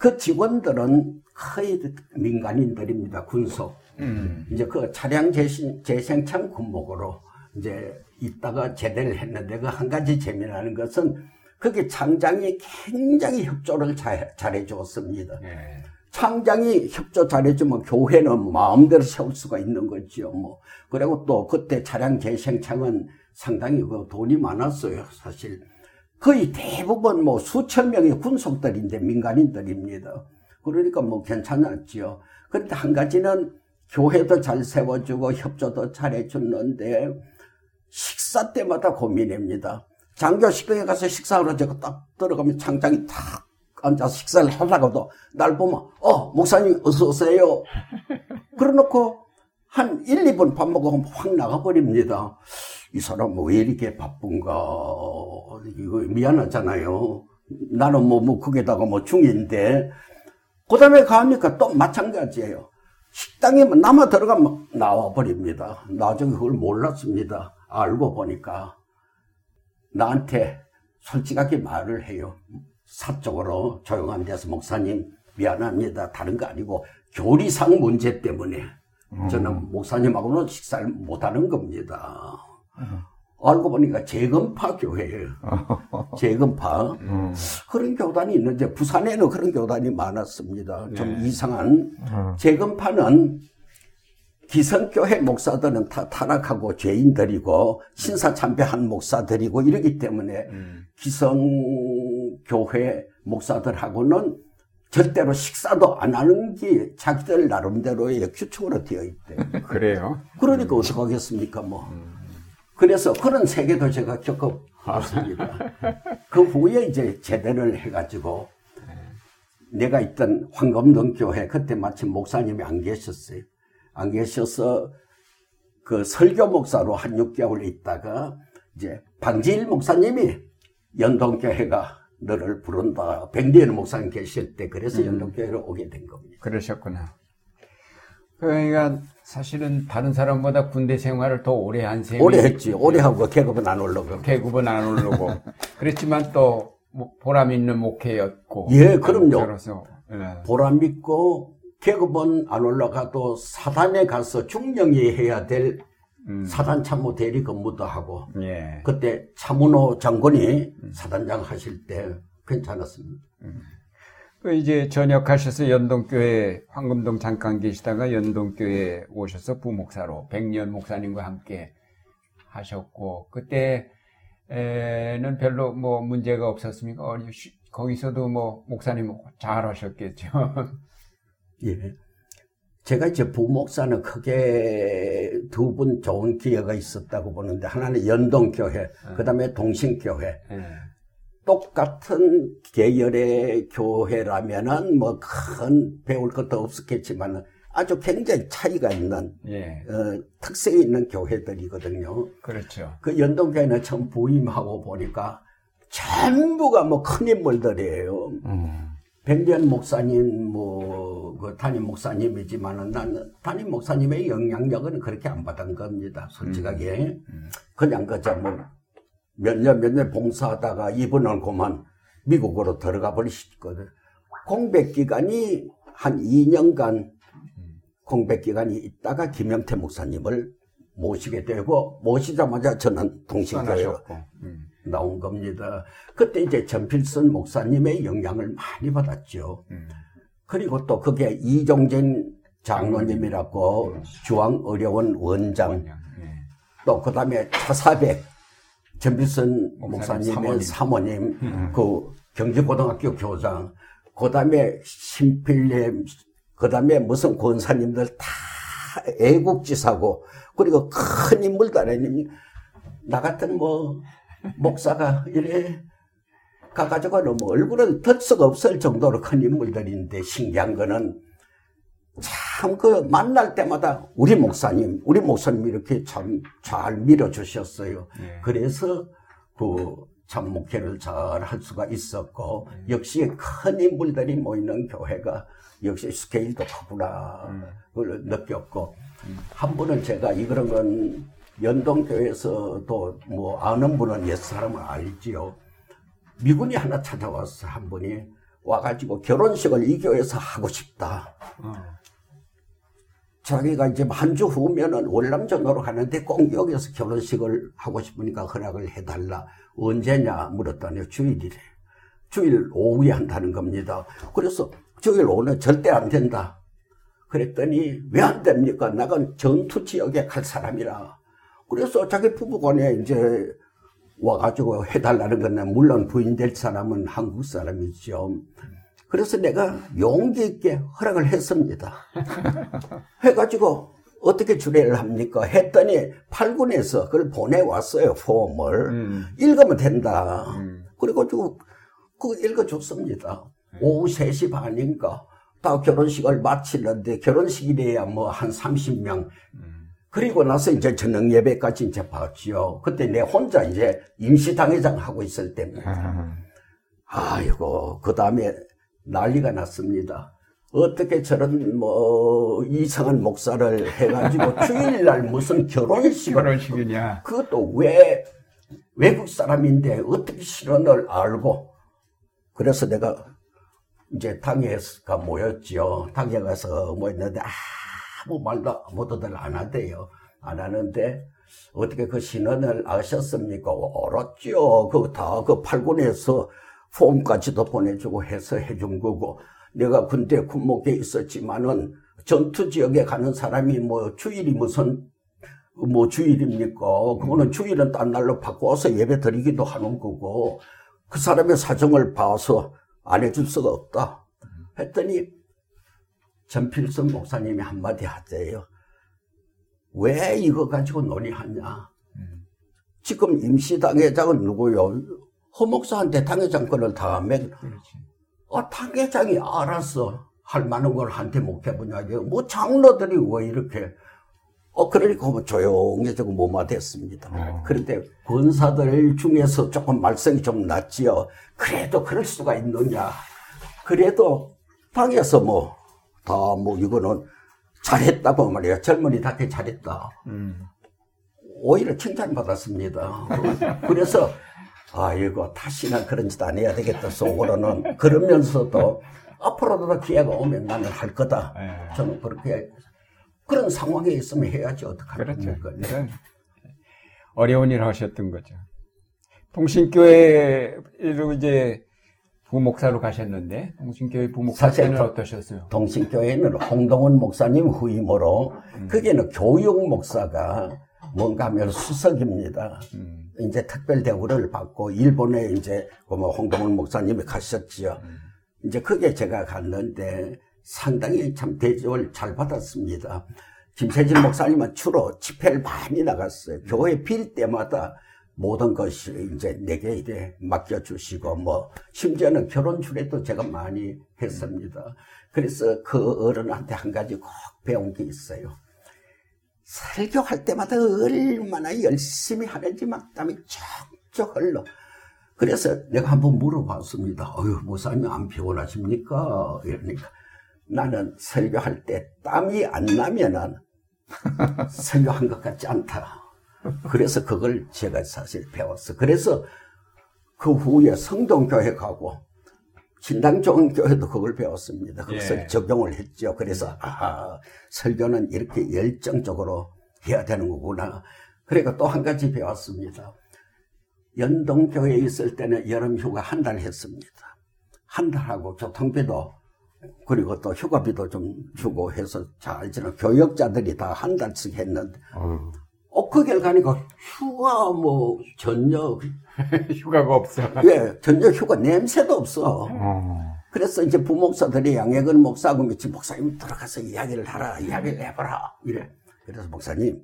그 직원들은 거의 민간인들입니다. 군소. 음. 이제 그 차량 재생, 재생창 군목으로 이제 있다가 제대를 했는데 그 한 가지 재미나는 것은 그게 창장이 굉장히 협조를 잘, 잘해줬습니다. 예. 창장이 협조 잘해주면 교회는 마음대로 세울 수가 있는 거지요. 뭐 그리고 또 그때 차량 재생창은 상당히 그 돈이 많았어요. 사실 거의 대부분 뭐 수천 명의 군속들인데 민간인들입니다. 그러니까 뭐 괜찮았지요. 그런데 한 가지는 교회도 잘 세워주고 협조도 잘 해줬는데 식사 때마다 고민입니다. 장교 식당에 가서 식사하러 제가 딱 들어가면 창장이 탁 앉아서 식사를 하려고도 날 보면 어 목사님 어서 오세요. 그러놓고 한 1, 2분 밥 먹으면 확 나가버립니다. 이 사람 왜 이렇게 바쁜가. 이거 미안하잖아요. 나는 뭐, 뭐, 거기다가 뭐 중인데. 그 다음에 가니까 또 마찬가지예요. 식당에 남아 들어가면 나와버립니다. 나중에 그걸 몰랐습니다. 알고 보니까. 나한테 솔직하게 말을 해요. 사적으로 조용한 데서 목사님 미안합니다. 다른 거 아니고 교리상 문제 때문에 저는 목사님하고는 식사를 못하는 겁니다. 알고 보니까 재건파 교회예요. 재건파. 그런 교단이 있는데 부산에는 그런 교단이 많았습니다. 좀 네. 이상한 재건파는 기성교회 목사들은 다 타락하고 죄인들이고 신사참배한 목사들이고 이러기 때문에 음. 기성교회 목사들하고는 절대로 식사도 안 하는 게 자기들 나름대로의 규칙으로 되어 있대. 그래요. 그러니까 어떡하겠습니까, 뭐. 그래서 그런 세계도 제가 겪어봤습니다. 그 후에 이제 제대를 해가지고 내가 있던 황금동 교회 그때 마침 목사님이 안 계셨어요. 안 계셔서 그 설교 목사로 한 6개월 있다가 이제 방지일 목사님이 연동교회가 너를 부른다. 백리현 목사님 계실 때 그래서 연동교회로 오게 된 겁니다. 그러셨구나. 그러니까 사실은 다른 사람보다 군대 생활을 더 오래 한 셈이 오래 했지. 오래 하고 계급은 안 올라가고. 계급은 안 오르고 그렇지만 또뭐 보람 있는 목회였고 예, 그럼요. 목사로서. 예. 보람 믿고 계급은 안 올라가도 사단에 가서 중령이 해야 될 음. 사단 참모 대리 근무도 하고 예. 그때 차문호 장군이 사단장 하실 때 괜찮았습니다. 그 이제 전역하셔서 연동교회 황금동 잠깐 계시다가 연동교회 오셔서 부목사로 백년 목사님과 함께 하셨고 그때는 별로 뭐 문제가 없었습니까? 쉬- 거기서도 뭐 목사님 잘 하셨겠죠. 예. 제가 이제 부목사는 크게 두 분 좋은 기회가 있었다고 보는데 하나는 연동교회, 그 다음에 동신교회. 예. 똑같은 계열의 교회라면은 뭐 큰 배울 것도 없었겠지만 아주 굉장히 차이가 있는 예. 어, 특색이 있는 교회들이거든요. 그렇죠. 그 연동교회는 처음 부임하고 보니까 전부가 뭐 큰 인물들이에요. 음. 백년 목사님, 뭐, 그 담임 목사님이지만은 나는 담임 목사님의 영향력은 그렇게 안 받은 겁니다. 솔직하게. 그냥 그저 뭐, 몇 년, 몇 년 봉사하다가 이분은 그만 미국으로 들어가 버리셨거든. 공백 기간이 한 2년간 공백 기간이 있다가 김영태 목사님을 모시게 되고, 모시자마자 저는 동신교회로. 음. 나온 겁니다. 그때 이제 전필선 목사님의 영향을 많이 받았죠. 음. 그리고 또 그게 이종진 장로님이라고 주황의료원 원장, 예. 또그 다음에 차사백 전필선 목사님 목사님의 사모님, 그 경기고등학교 교장, 그 다음에 신필렘, 그 다음에 무슨 권사님들 다 애국지사고, 그리고 큰 인물들 아니, 나 같은 뭐, 목사가 이래 가가지고 너무 얼굴을 들 수가 없을 정도로 큰 인물들인데 신기한 거는 참 그 만날 때마다 우리 목사님, 우리 목사님 이렇게 참 잘 밀어주셨어요. 예. 그래서 그 참 목회를 잘 할 수가 있었고 역시 큰 인물들이 모이는 교회가 역시 스케일도 크구나 그걸 느꼈고 한 분은 제가 이런 건 연동교회에서도 뭐 아는 분은 옛 사람은 알지요. 미군이 하나 찾아왔어 한 분이 와가지고 결혼식을 이 교회에서 하고 싶다. 어. 자기가 이제 한 주 후면은 월남전으로 가는데 꼭 여기서 결혼식을 하고 싶으니까 허락을 해달라. 언제냐 물었더니 주일이래. 주일 오후에 한다는 겁니다. 그래서 주일 오후는 절대 안 된다. 그랬더니 왜 안 됩니까? 나가 전투 지역에 갈 사람이라. 그래서 자기 부부간에 이제 와가지고 해달라는 건데 물론 부인 될 사람은 한국 사람이죠. 그래서 내가 용기 있게 허락을 했습니다. 해가지고 어떻게 주례를 합니까? 했더니 8군에서 그걸 보내왔어요, 폼을. 음. 읽으면 된다. 음. 그래가지고 그거 읽어줬습니다. 네. 오후 3시 반인가. 다 결혼식을 마치는데 결혼식이래야 뭐 한 30명. 음. 그리고 나서 이제 저녁 예배까지 이제 봤지요. 그때 내 혼자 이제 임시당회장 하고 있을 때입니다. 아이고, 그 다음에 난리가 났습니다. 어떻게 저런 뭐 이상한 목사를 해가지고 주일날 무슨 결혼식을 결혼식이냐? 그것도 왜 외국 사람인데 어떻게 신원을 알고 그래서 내가 이제 당회가 모였죠. 당회 가서 모였는데 아무 말도 모두들 안 하대요. 안 하는데 어떻게 그 신원을 아셨습니까? 알았죠. 그다그 팔군에서 폼까지도 보내주고 해서 해준 거고 내가 군대 군목에 있었지만은 전투 지역에 가는 사람이 뭐 주일이 무슨 뭐 주일입니까? 그거는 주일은 딴 날로 바꿔서 예배 드리기도 하는 거고 그 사람의 사정을 봐서 안 해줄 수가 없다. 했더니 전필선 목사님이 한마디 하세요. 왜 이거 가지고 논의하냐? 지금 임시당회장은 누구요? 허목사한테 당회장권을 다음에 아, 당회장이 알았어. 할 만한 걸 한테 못 해보냐. 뭐 장로들이 왜 이렇게. 어, 그러니까 뭐 조용히 조금 무마됐습니다. 어. 그런데 권사들 중에서 조금 말썽이 좀 났지요. 그래도 그럴 수가 있느냐. 그래도 방에서 뭐, 다 뭐 이거는 잘했다고 말이야. 젊은이 다게 잘했다. 음. 오히려 칭찬받았습니다. 그래서 아이고 다시는 그런 짓 안 해야 되겠다 속으로는 그러면서도 앞으로도 기회가 오면 나는 할 거다. 네. 저는 그렇게 그런 상황에 있으면 해야지 어떡합니까? 그렇죠. 네. 어려운 일을 하셨던 거죠. 동신교회로 이제 부목사로 가셨는데 동신교회 부목사 때는 어떠셨어요? 동신교회는 홍동원 목사님 후임으로 음. 그게는 교육 목사가 뭔가 하면 수석입니다. 음. 이제 특별 대우를 받고 일본에 이제 그뭐 홍동훈 목사님이 가셨지요. 음. 이제 그게 제가 갔는데 상당히 참 대접을 잘 받았습니다. 김세진 목사님은 주로 집회를 많이 나갔어요. 음. 교회 빌 때마다 모든 것이 이제 내게 이래 맡겨주시고 뭐 심지어는 결혼 주례도 제가 많이 했습니다. 그래서 그 어른한테 한 가지 꼭 배운 게 있어요. 설교할 때마다 얼마나 열심히 하는지 막 땀이 쩍쩍 흘러. 그래서 내가 한번 물어봤습니다. 어휴, 목사님 안 피곤하십니까? 이러니까 나는 설교할 때 땀이 안 나면은 설교한 것 같지 않다. 그래서 그걸 제가 사실 배웠어. 그래서 그 후에 성동교회 가고 신당 종교회도 그걸 배웠습니다. 그것을 예. 적용을 했죠. 그래서 아 설교는 이렇게 열정적으로 해야 되는 거구나. 그리고 또 한 가지 배웠습니다. 연동교회에 있을 때는 여름 휴가 한 달 했습니다. 한 달하고 교통비도 그리고 또 휴가비도 좀 주고 해서 잘 지내 교역자들이 다 한 달씩 했는데 어. 엊그길 가니까 휴가 뭐 전혀 휴가가 없어. 예, 전혀 휴가 냄새도 없어. 어. 그래서 이제 부목사들이 양해근 목사하고 며칠 목사님 들어가서 이야기를 하라, 이야기를 해봐라 이래. 그래서 목사님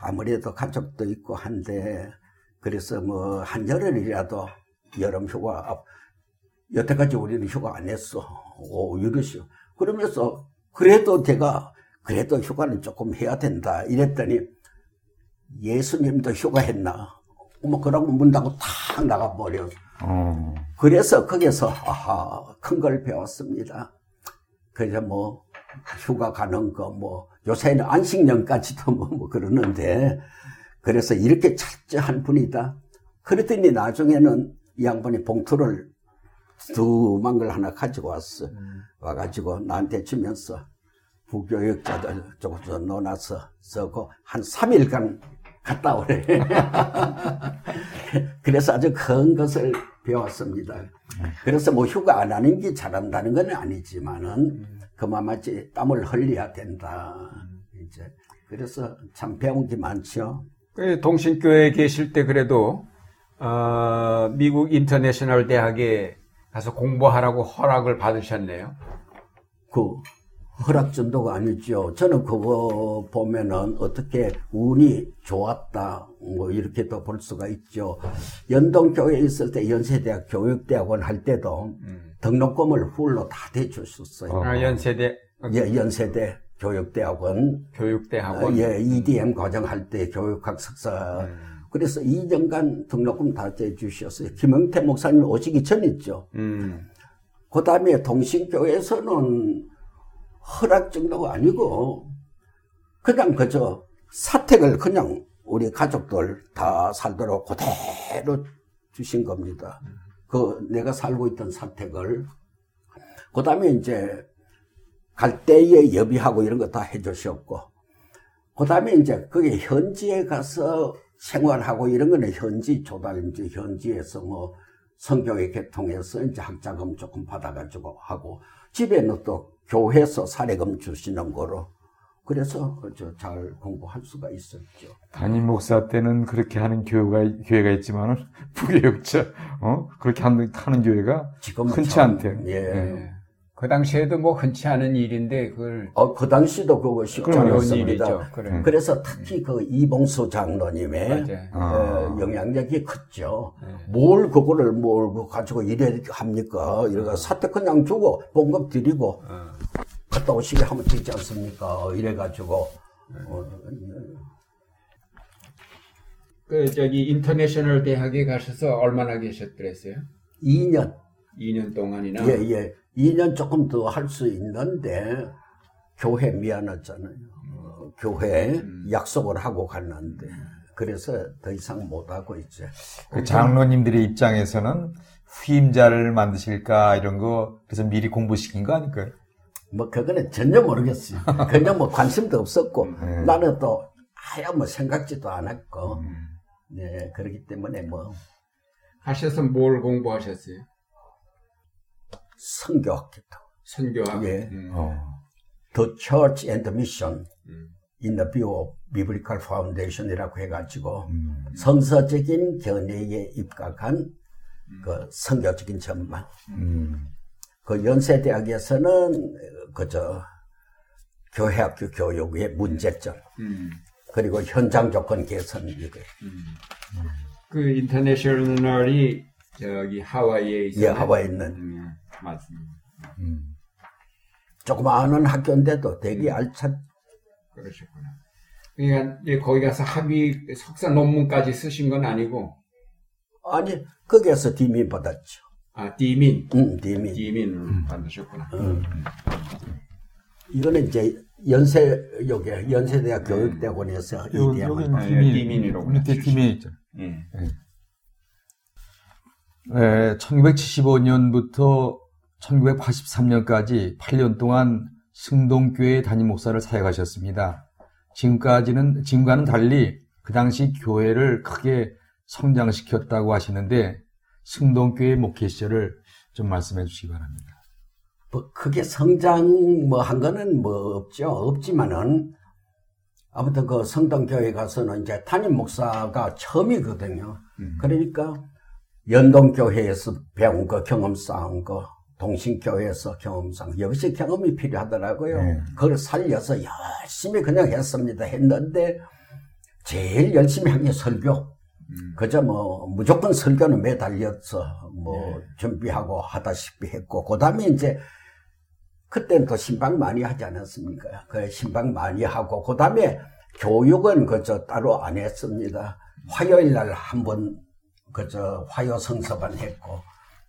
아무래도 가족도 있고 한데 그래서 뭐 한 열흘이라도 여름 휴가 여태까지 우리는 휴가 안 했어. 오 이러시오. 그러면서 그래도 제가 그래도 휴가는 조금 해야 된다 이랬더니 예수님도 휴가했나? 뭐 그러고 문 닫고 탁 나가버려. 어. 그래서 거기서 아하 큰 걸 배웠습니다. 그래서 뭐 휴가 가는 거 뭐 요새는 안식년까지도 뭐, 뭐 그러는데 그래서 이렇게 철저한 분이다. 그랬더니 나중에는 이 양반이 봉투를 두만 걸 하나 가지고 왔어. 음. 와가지고 나한테 주면서 부교육자들 쪽으로 논아서 쓰고 한 3일간 갔다 오래. 그래서 아주 큰 것을 배웠습니다. 그래서 뭐 휴가 안 하는 게 잘한다는 건 아니지만은 그만맞지 땀을 흘려야 된다. 이제 그래서 참 배운 게 많죠. 그 동신교회에 계실 때 그래도 어, 미국 인터내셔널 대학에 가서 공부하라고 허락을 받으셨네요. 그 허락 정도가 아니죠. 저는 그거 보면은 어떻게 운이 좋았다 뭐 이렇게도 볼 수가 있죠. 연동교회에 있을 때 연세대학 교육대학원 할 때도 등록금을 훌로 다 대주셨어요. 아, 연세대 예, 연세대 교육대학원, 교육대학원. 어, 예, EDM 과정 할 때 교육학 석사. 그래서 2년간 등록금 다 대주셨어요. 김영태 목사님 오시기 전이죠. 음. 그 다음에 동신교회에서는 허락 정도가 아니고, 그냥 그저 사택을 그냥 우리 가족들 다 살도록 그대로 주신 겁니다. 그 내가 살고 있던 사택을. 그 다음에 이제 갈 때에 여비하고 이런 거 다 해주셨고, 그 다음에 이제 그게 현지에 가서 생활하고 이런 거는 현지 조달, 이제 현지에서 뭐 성교회 개통해서 이제 학자금 조금 받아가지고 하고, 집에는 또 교회에서 사례금 주시는 거로, 그래서 저잘 공부할 수가 있었죠. 담임 목사 때는 그렇게 하는 교회가, 교회가 있지만은, 부교육자, 어? 그렇게 하는, 하는 교회가 흔치 참, 않대요. 예. 네. 그 당시에도 뭐 흔치 않은 일인데 그걸 어, 그 당시도 그거 쉽지 않았습니다. 그래. 그래서 특히 그 이봉수 장로님의 맞아요. 아. 어, 영향력이 컸죠. 네. 뭘 그거를 뭘 가지고 이래 합니까? 이래가 사태 그냥 주고 봉급 드리고 어. 갔다 오시게 하면 되지 않습니까? 이래 가지고 어, 그 저기 인터내셔널 대학에 가셔서 얼마나 계셨더랬어요? 2년 2년 동안이나. 예 예 2년 조금 더 할 수 있는데 교회 미안하잖아요. 어, 교회 약속을 하고 갔는데 그래서 더 이상 못 하고 이제 그 장로님들의 입장에서는 후임자를 만드실까 이런 거 그래서 미리 공부시킨 거 아닐까요? 뭐 그거는 전혀 모르겠어요. 그냥 뭐 관심도 없었고 음. 나는 또 아예 뭐 생각지도 않았고 네 그렇기 때문에 뭐 하셔서 뭘 공부하셨어요? 성교학기도 선교학. 예. 음. 어. The Church and the Mission 음. in the View of Biblical Foundation이라고 해가지고 음. 성서적인 견해에 입각한 그 성교적인 전망. 음. 그 연세대학에서는 그저 교회학교 교육의 문제점 음. 그리고 현장 조건 개선 이거. 그 인터내셔널이 저기 하와이에 있어요. 예, 하와이에 있는 음, 맞습니다. 음. 조그마한 학교인데도 되게 알찬 그러셨구나. 그러니까 이제 거기 가서 학위 석사 논문까지 쓰신 건 아니고 아니 거기에서 디민 받았죠. 아 디민 응, 디민. 디민을 받으셨구나. 이거는 이제 연세 요게 연세대학 교육대학원에서 요, 이 대학원 아, 예, 팀이, 팀이라고 밑에. 팀이 있죠. 예. 네, 1975년부터 1983년까지 8년 동안 승동교회 담임 목사를 사역하셨습니다. 지금까지는, 지금과는 달리 그 당시 교회를 크게 성장시켰다고 하시는데 승동교회 목회 시절을 좀 말씀해 주시기 바랍니다. 뭐 크게 성장 뭐 한 거는 뭐 없죠. 없지만은 아무튼 그 성당교회 가서는 이제 담임 목사가 처음이거든요. 그러니까 연동교회에서 배운 거 경험 쌓은 거 동신교회에서 경험 쌓은 거 역시 경험이 필요하더라고요. 네. 그걸 살려서 열심히 그냥 했습니다. 했는데 제일 열심히 한 게 설교. 그저 뭐 무조건 설교는 매달려서 뭐 준비하고 하다시피 했고 그 다음에 이제 그때는 또 신방 많이 하지 않았습니까? 그 신방 많이 하고 그 다음에 교육은 그저 따로 안 했습니다. 화요일 날 한 번 그저 화요 성서반 했고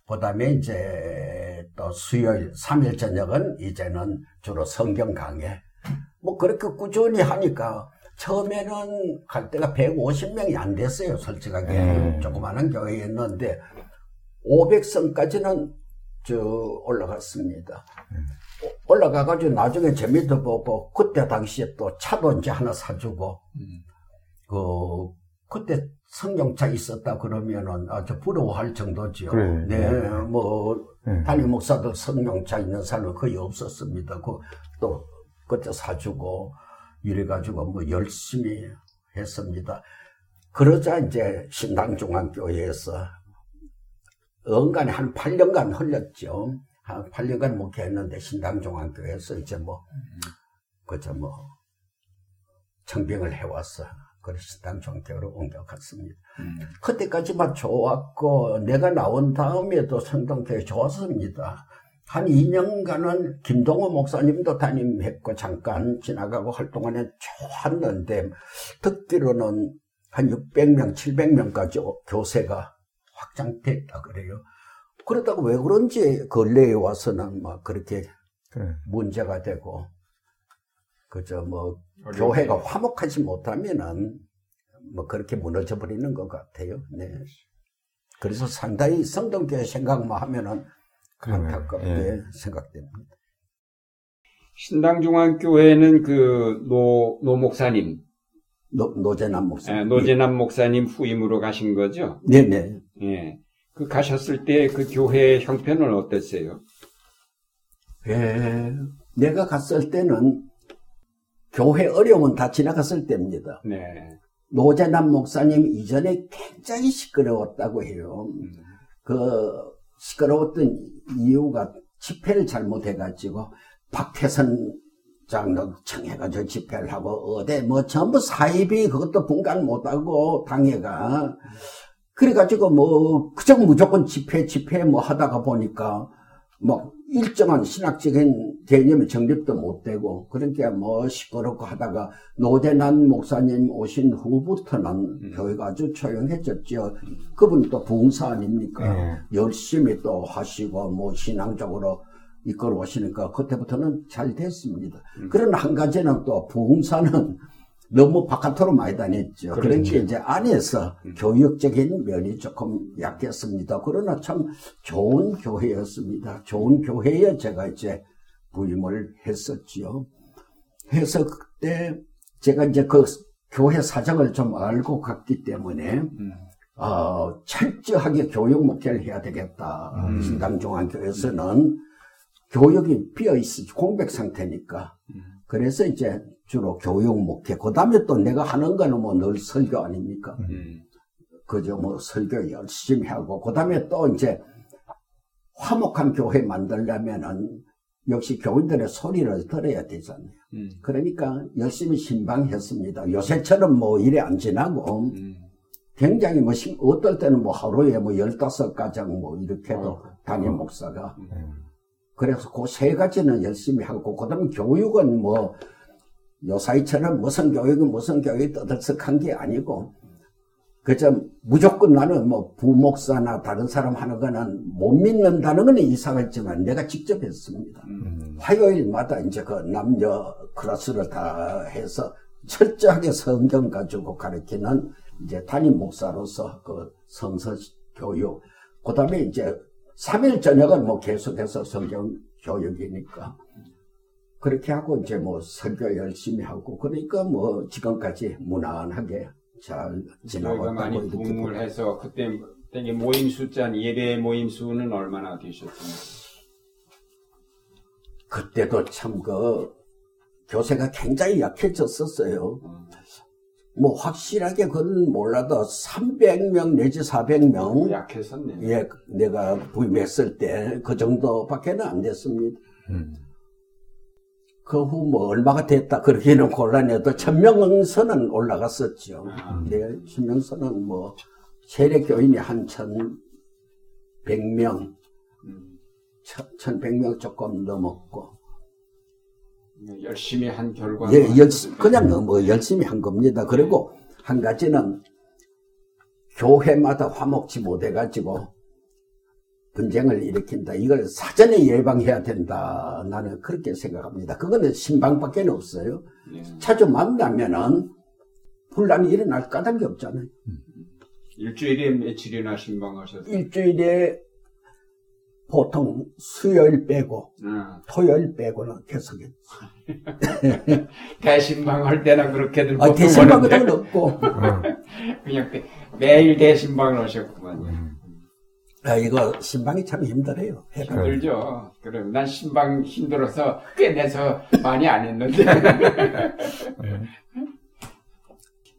그 다음에 이제 또 수요일 3일 저녁은 이제는 주로 성경 강해. 뭐 그렇게 꾸준히 하니까 처음에는 갈 때가 150명이 안 됐어요, 솔직하게. 음. 조그마한 교회였는데 500성까지는 저 올라갔습니다. 올라가가지고 나중에 재미도 보고 그때 당시에 또 차도 이제 하나 사주고 음. 그 그때 성경차 있었다 그러면은 아주 부러워할 정도지요. 그래. 네, 뭐 네. 담임 목사도 성경차 있는 사람은 거의 없었습니다. 그또 그때 사주고 이래가지고 뭐 열심히 했습니다. 그러자 이제 신당중앙교회에서 언간에 한 8년간 흘렸죠. 한 8년간 목회했는데 신당중앙교회에서 이제 뭐 그저 뭐 청빙을 해왔어. 그래서 신당중앙교회로 옮겨갔습니다. 음. 그때까지만 좋았고 내가 나온 다음에도 성동교회 좋았습니다. 한 2년간은 김동호 목사님도 담임했고 잠깐 지나가고 활동안에 좋았는데 듣기로는 한 600명, 700명까지 교세가 확장됐다 그래요. 그러다가 왜 그런지 근래에 와서는 막 그렇게 그래. 문제가 되고 그저 뭐 어려운데. 교회가 화목하지 못하면은 뭐 그렇게 무너져 버리는 것 같아요. 네. 그래서 상당히 성동교회 생각만 하면은 그러네요. 안타깝게 예. 생각됩니다. 신당중앙교회는 그 노, 노 목사님, 노, 노재남 목사. 예, 노재남 목사님 후임으로 가신 거죠? 네네. 예. 그 가셨을 때 그 교회 형편은 어땠어요? 예. 내가 갔을 때는 교회 어려움은 다 지나갔을 때입니다. 네. 노재남 목사님 이전에 굉장히 시끄러웠다고 해요. 음. 그 시끄러웠던 이유가 집회를 잘못해가지고 박태선 장로 청해가지고 집회를 하고 어디 뭐 전부 사입이 그것도 분간 못하고 당회가 그래가지고 뭐 그저 무조건 집회 집회 뭐 하다가 보니까 뭐 일정한 신학적인 개념이 정립도 못 되고 그러니까 뭐 시끄럽고 하다가 노재난 목사님 오신 후부터는 음. 교회가 아주 조용해졌죠. 그분 또 부흥사 아닙니까? 예. 열심히 또 하시고 뭐 신앙적으로 이끌어 오시니까 그때부터는 잘 됐습니다. 음. 그러나 한 가지는 또 부흥사는 너무 바깥으로 많이 다녔죠. 그렇죠. 그러니까 이제 안에서 음. 교육적인 면이 조금 약했습니다. 그러나 참 좋은 교회였습니다. 좋은 교회에 제가 이제 부임을 했었지요. 해서 그때 제가 이제 그 교회 사정을 좀 알고 갔기 때문에 음. 어, 철저하게 교육 목회를 해야 되겠다. 음. 신당중앙교회에서는 교육이 비어 있어 공백 상태니까. 음. 그래서 이제 주로 교육 목회. 그 다음에 또 내가 하는 거는 뭐 늘 설교 아닙니까? 음. 그저 뭐 설교 열심히 하고. 그 다음에 또 이제 화목한 교회 만들려면은 역시 교인들의 소리를 들어야 되잖아요. 음. 그러니까 열심히 신방했습니다. 요새처럼 뭐 일에 안 지나고 음. 굉장히 뭐 심- 어떨 때는 뭐 하루에 뭐 열다섯 가정 뭐 이렇게도 어. 담임 목사가 음. 그래서 그 세 가지는 열심히 하고 그 다음 교육은 뭐 요사이처럼 무슨 교육은 무슨 교육이 떠들썩한 게 아니고 그저 무조건 나는 뭐 부목사나 다른 사람 하는 거는 못 믿는다는 건 이상했지만 내가 직접 했습니다. 음. 화요일마다 이제 그 남녀 클래스를 다 해서 철저하게 성경 가지고 가르치는 이제 담임 목사로서 그 성서 교육. 그 다음에 이제 3일 저녁은 뭐 계속해서 성경 교육이니까. 그렇게 하고 이제 뭐 설교 열심히 하고 그러니까 뭐 지금까지 무난하게 잘 저희가 지나왔다고 많이 부흥을 해서 그때 되게 모임 숫자 예배 모임 수는 얼마나 되셨습니까? 그때도 참 그 교세가 굉장히 약해졌었어요. 음. 뭐 확실하게 그건 몰라도 300명 내지 400명 약했었네요. 예, 내가 부임했을 때 그 정도밖에는 안 됐습니다. 음. 그 후 뭐 얼마가 됐다 그러기는 곤란해도 천명선은 올라갔었죠. 아. 네, 천명선은 뭐 세례 교인이 한 천 백명, 음. 천백 명 조금 넘었고 열심히 한 결과. 예, 열, 그냥 뭐 열심히 한 겁니다. 그리고 한 가지는 교회마다 화목지 못해가지고 분쟁을 일으킨다. 이걸 사전에 예방해야 된다. 나는 그렇게 생각합니다. 그거는 신방밖에 없어요. 예. 자주 만나면은 분란이 일어날 까닭이 없잖아요. 일주일에 며칠이나 신방하셨어요? 일주일에 보통 수요일 빼고 어. 토요일 빼고는 계속했죠. 대신방 할 때나 그렇게들 아, 대신방 같은 건 없고. 그냥 대- 매일 대신방을 하셨구만요. 음. 아, 이거 신방이 참 힘들어요. 해가. 힘들죠. 그럼 난 신방 힘들어서 꽤 내서 많이 안 했는데.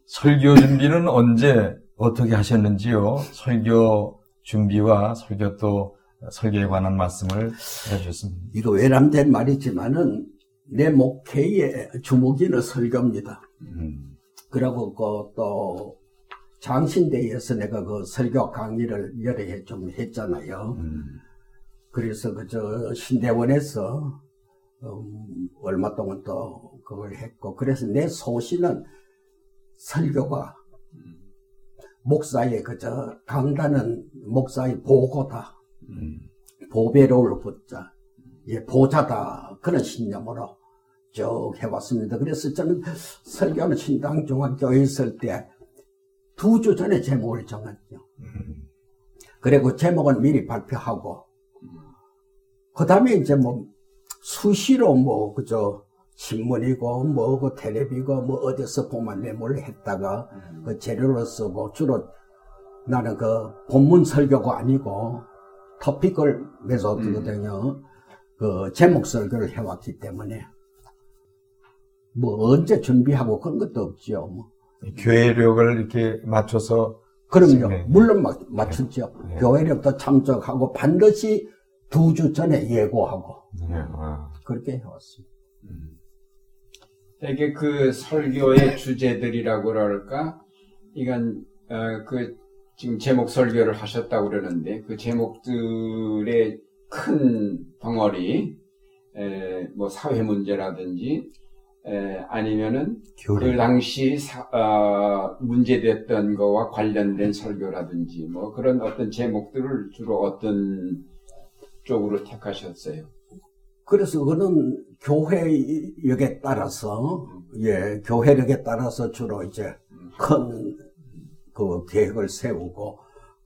설교 준비는 언제 어떻게 하셨는지요? 설교 준비와 설교 또 설교에 관한 말씀을 해주셨습니다. 이거 외람된 말이지만은 내 목회의 주목이는 설교입니다. 음. 그리고 그 또 장신대에서 내가 그 설교 강의를 여러 해 좀 했잖아요. 음. 그래서 그 저 신대원에서 음, 얼마 동안 또 그걸 했고 그래서 내 소신은 설교가 목사의 그저 강단은 목사의 보고다. 음. 보배로울 붙자. 예, 보자다. 그런 신념으로 쭉 해왔습니다. 그래서 저는 설교는 신당중앙교회 있을 때 두 주 전에 제목을 정했죠. 그리고 제목은 미리 발표하고, 그 다음에 이제 뭐, 수시로 뭐, 그저, 신문이고, 뭐, 그 텔레비고, 뭐, 어디서 보면 메모를 했다가, 그 재료로 쓰고, 주로 나는 그 본문 설교가 아니고, 토픽을 메소드거든요. 그 제목 설교를 해왔기 때문에, 뭐, 언제 준비하고 그런 것도 없죠. 뭐. 교회력을 이렇게 맞춰서 그럼요. 네. 물론 맞, 맞췄죠. 네. 교회력도 참석하고 반드시 두 주 전에 예고하고 네. 아. 그렇게 해왔습니다. 되게 그 설교의 주제들이라고 그럴까? 이건, 어, 그, 지금 제목 설교를 하셨다고 그러는데, 그 제목들의 큰 덩어리, 에, 뭐 사회 문제라든지, 에, 아니면은 그 교리. 당시 사- 어, 문제됐던 거와 관련된 설교라든지, 뭐 그런 어떤 제목들을 주로 어떤 쪽으로 택하셨어요? 그래서 그는 교회력에 따라서 예 교회력에 따라서 주로 이제 큰그 계획을 세우고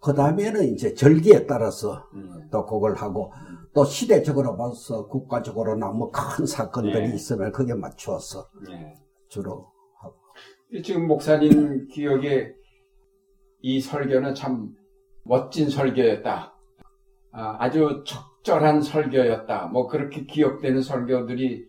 그 다음에는 이제 절기에 따라서 음. 또 그걸 하고 또 시대적으로 봐서 국가적으로나 뭐 큰 사건들이 네. 있으면 그게 맞추어서 예. 주로 하고 지금 목사님 기억에 이 설교는 참 멋진 설교였다. 아, 주 적절한 설교였다. 뭐 그렇게 기억되는 설교들이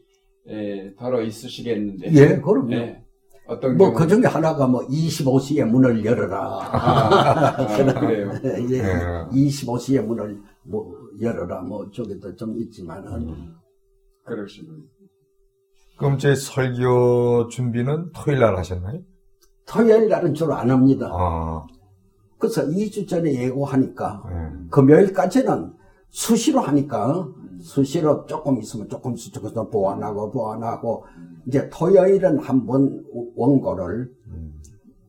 에, 더러 있으시겠는데. 예 그럼요. 네. 어떤 뭐 경우? 그 중에 하나가 뭐 25시에 문을 열어라. 아, 아, 그래요. 예, 네. 25시에 문을 뭐 열어라. 뭐 쪽에도 좀 있지만은 그러시군요. 그럼 제 설교 준비는 토요일 날 하셨나요? 토요일 날은 주로 안 합니다. 아, 그래서 2주 전에 예고하니까 네. 금요일까지는 수시로 하니까 수시로 조금 있으면 조금씩 조금씩 보완하고 보완하고 이제 토요일은 한번 원고를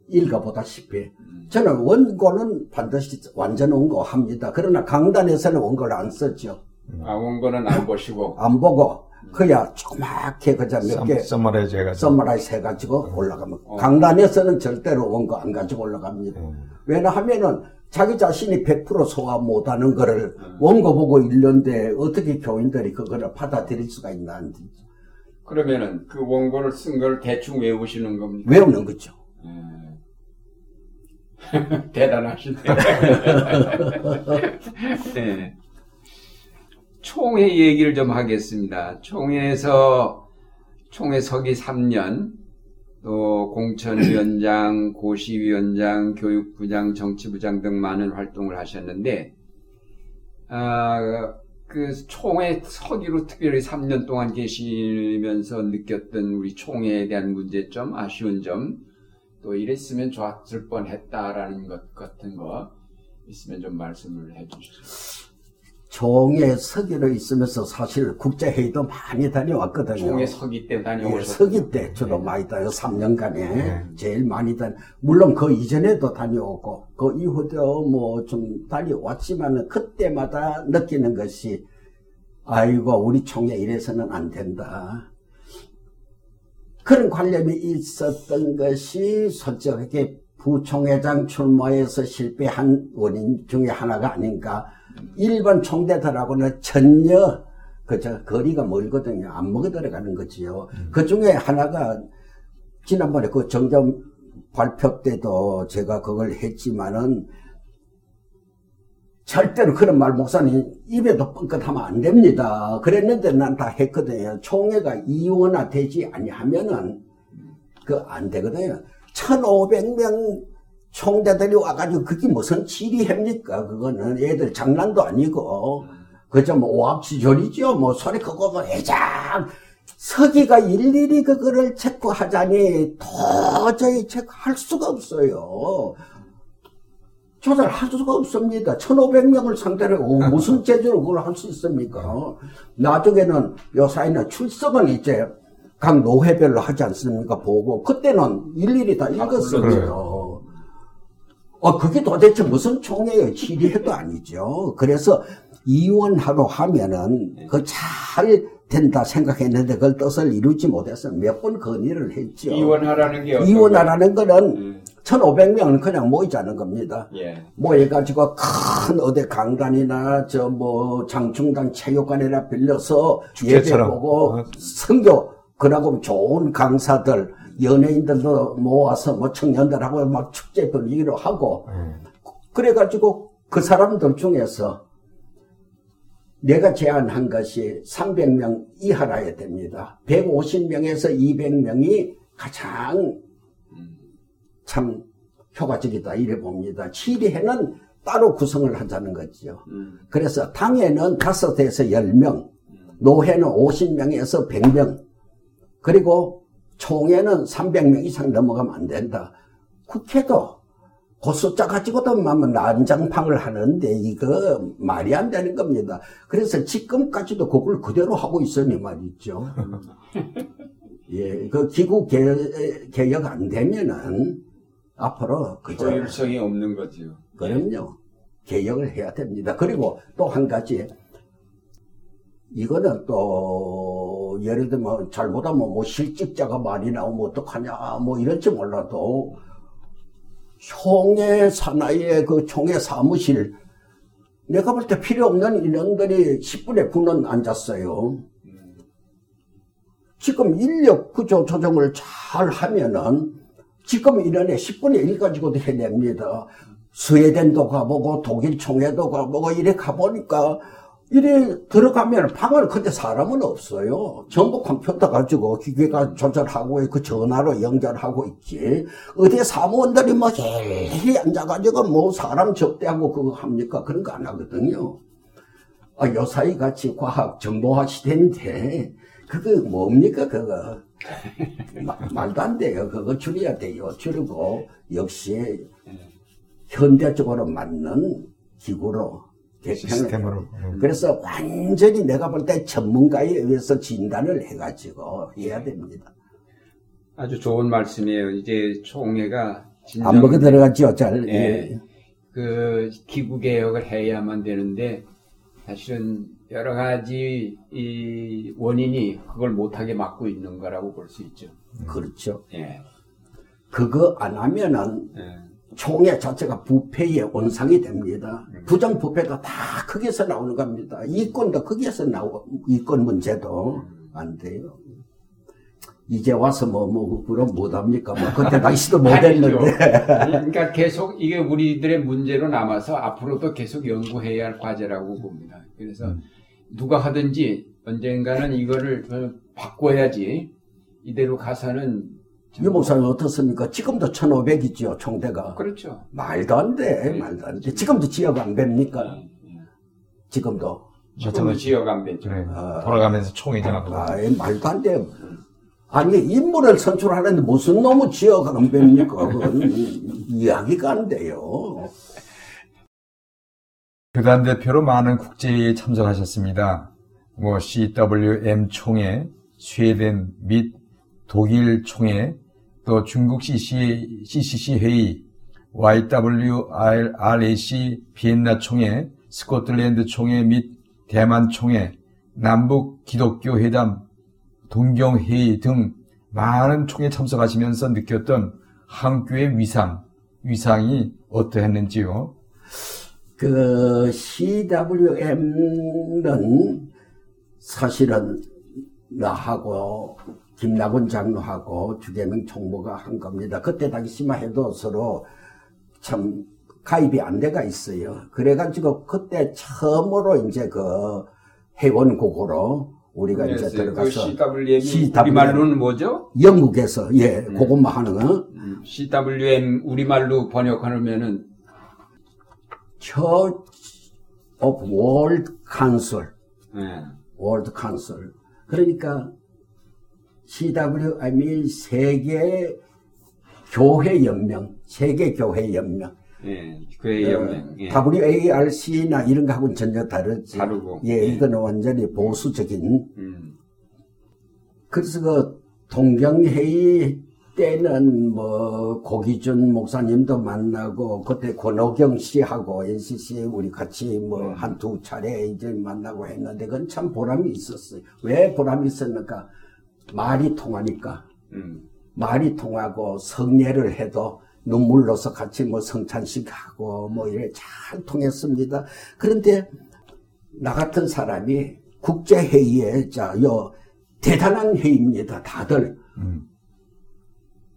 읽어보다시피 저는 원고는 반드시 완전 원고합니다. 그러나 강단에서는 원고를 안 썼죠. 아, 원고는 안 보시고. 안 보고 그야 조그맣게 그저 몇개 summarize 해가지고. summarize 해가지고 올라가면 강단에서는 절대로 원고 안 가지고 올라갑니다. 왜냐하면은 자기 자신이 100% 소화 못하는 거를 원고 보고 읽는데 어떻게 교인들이 그거를 받아들일 수가 있나 안 되죠. 그러면은 그 원고를 쓴 걸 대충 외우시는 겁니까? 외우는 거죠. 예. 대단하시네. 네. 총회 얘기를 좀 하겠습니다. 총회에서 총회 서기 3년, 또 공천위원장, 고시위원장, 교육부장, 정치부장 등 많은 활동을 하셨는데, 아, 그 총회 서기로 특별히 3년 동안 계시면서 느꼈던 우리 총회에 대한 문제점, 아쉬운 점, 또 이랬으면 좋았을 뻔했다라는 것 같은 거 있으면 좀 말씀을 해주시죠. 총회 서기로 있으면서 사실 국제회의도 많이 다녀왔거든요. 총회 서기 때 예, 다녀오셨 서기 때 주로 많이 다녀 3년간에 제일 많이 다녀 물론 그 이전에도 다녀오고 그 이후도 뭐 좀 다녀왔지만은 그때마다 느끼는 것이 아이고 우리 총회 이래서는 안 된다 그런 관념이 있었던 것이 솔직하게 부총회장 출마에서 실패한 원인 중에 하나가 아닌가 일반 총대들하고는 전혀 그저 거리가 멀거든요. 안 먹어 들어가는 거지요. 그 중에 하나가 지난번에 그 정점 발표 때도 제가 그걸 했지만은 절대로 그런 말 목사님 입에도 뻥끗하면 안 됩니다. 그랬는데 난 다 했거든요. 총회가 이원화 되지 아니하면은 그 안 되거든요. 1,500명 총대들이 와가지고 그게 무슨 지리합니까? 그거는 애들 장난도 아니고 그저 뭐 오합지졸이죠. 뭐 소리 크고 뭐 애장 서기가 일일이 그거를 체크하자니 도저히 체크할 수가 없어요. 조절할 수가 없습니다. 1,500명을 상대로 무슨 제재로 그걸 할 수 있습니까? 나중에는 요사이는 출석은 이제 각 노회별로 하지 않습니까? 보고 그때는 일일이 다 읽었습니다. 어, 그게 도대체 무슨 총회의 지리해도 아니죠. 그래서 이원하러 하면은 그 잘 된다 생각했는데 그걸 뜻을 이루지 못해서 몇 번 건의를 했죠. 이원하라는 게 이원하라는 거는 음. 1,500명은 그냥 모이자는 겁니다. 예. 모여가지고 큰 어디 강단이나 저 뭐 장충당 체육관이나 빌려서 예배. 보고 어. 선교 그러고 좋은 강사들 연예인들도 모아서 뭐 청년들하고 막 축제 분위기로 하고 그래가지고 그 사람들 중에서 내가 제안한 것이 300명 이하라야 됩니다. 150명에서 200명이 가장 참 효과적이다 이래 봅니다. 치리회는 따로 구성을 하자는 거죠. 음. 그래서 당에는 5에서 10명, 노회는 50명에서 100명, 그리고 총회는 300명 이상 넘어가면 안 된다. 국회도 그 숫자 가지고도 막 난장판을 하는데 이거 말이 안 되는 겁니다. 그래서 지금까지도 그걸 그대로 하고 있으니 말이죠. 예, 그 기구 개, 개혁 안 되면은 앞으로 그저 효율성이 없는 거죠. 그럼요. 개혁을 해야 됩니다. 그리고 또 한 가지, 이거는 또, 예를 들면, 잘못하면 뭐 실직자가 많이 나오면 어떡하냐, 뭐 이럴지 몰라도, 총회 사나이의 그 총회 사무실, 내가 볼 때 필요 없는 인원들이 10분의 9는 앉았어요. 지금 인력 구조 조정을 잘 하면은 지금 인원의 10분의 1 가지고도 해냅니다. 스웨덴도 가보고 독일 총회도 가보고 이래 가보니까 이래 들어가면 방을 근데 사람은 없어요. 전부 컴퓨터 가지고 기계가 조절하고 그 전화로 연결하고 있지. 어디 사무원들이 뭐 일일이 앉아가지고 뭐 사람 접대하고 그거 합니까? 그런 거 안 하거든요. 아, 요 사이 같이 과학 정보화 시대인데 그거 뭡니까 그거 마- 말도 안 돼요. 그거 줄여야 돼요. 줄이고 역시 현대 적으로 맞는 기구로 개편을 시스템으로. 그래서 완전히 내가 볼 때 전문가에 의해서 진단을 해가지고 해야 됩니다. 아주 좋은 말씀이에요. 이제 총회가 진정 안 먹어 들어갔죠, 잘. 예. 예. 그 기구 개혁을 해야만 되는데 사실은 여러 가지 이 원인이 그걸 못하게 막고 있는 거라고 볼 수 있죠. 그렇죠. 예. 그거 안 하면은 예. 총회 자체가 부패의 원상이 됩니다. 부정 부패가 다 거기서 나오는 겁니다. 이권도 거기에서 나오, 이권 문제도 안 돼요. 이제 와서 뭐, 뭐, 그럼 못합니까? 뭐, 그때 당시도. 못했는데. 그러니까 계속 이게 우리들의 문제로 남아서 앞으로도 계속 연구해야 할 과제라고 봅니다. 그래서 누가 하든지 언젠가는 이거를 어, 바꿔야지 이대로 가서는 이 목사님 어떻습니까? 지금도 1,500이죠, 총대가. 그렇죠. 말도 안 돼, 말도 안 돼. 지금도 지역 안 뵙니까? 지금도. 지금도 지역 안 되죠. 그래. 아. 돌아가면서 총회장하고. 아이, 말도 안 돼. 아니, 인물을 선출하는데 무슨 놈의 지역 안 뵙니까? 그건 이야기가 안 돼요. 교단 대표로 많은 국제회의에 참석하셨습니다. 뭐 CWM 총회, 스웨덴 및 독일 총회, 또 중국 CC, CCC 회의, YWRAC 비엔나 총회, 스코틀랜드 총회 및 대만 총회, 남북 기독교 회담, 동경 회의 등 많은 총회 참석하시면서 느꼈던 한교의 위상, 위상이 어떠했는지요? 그 CWM은 사실은 나하고 김나곤 장로하고 주계명 총무가 한 겁니다. 그때 당시만 해도 서로 참 가입이 안 돼가 있어요. 그래가지고 그때 처음으로 이제 그 회원국으로 우리가 이제 들어가서 그 CWM. 우리말로는 뭐죠? 영국에서 예 음. 그것만 하는 거 음, CWM 우리말로 번역하면은 Church of World Council 예. 월드 카운슬. 그러니까 CWM이 세계 교회 연명, 세계 교회 연명. 예, 교회 연맹. 예. WARC나 이런 거하고는 전혀 다르지. 다르고. 예, 예. 이거는 완전히 보수적인. 음, 그래서 그 동경회의 때는 뭐 고기준 목사님도 만나고 그때 권호경 씨하고 NCC 우리 같이 뭐 한 두 차례 이제 만나고 했는데 그건 참 보람이 있었어요. 왜 보람이 있었는가? 말이 통하니까. 음, 말이 통하고 성례를 해도 눈물로서 같이 뭐 성찬식 하고 뭐 이래 잘 통했습니다. 그런데 나 같은 사람이 국제회의에 자요 대단한 회의입니다. 다들 음.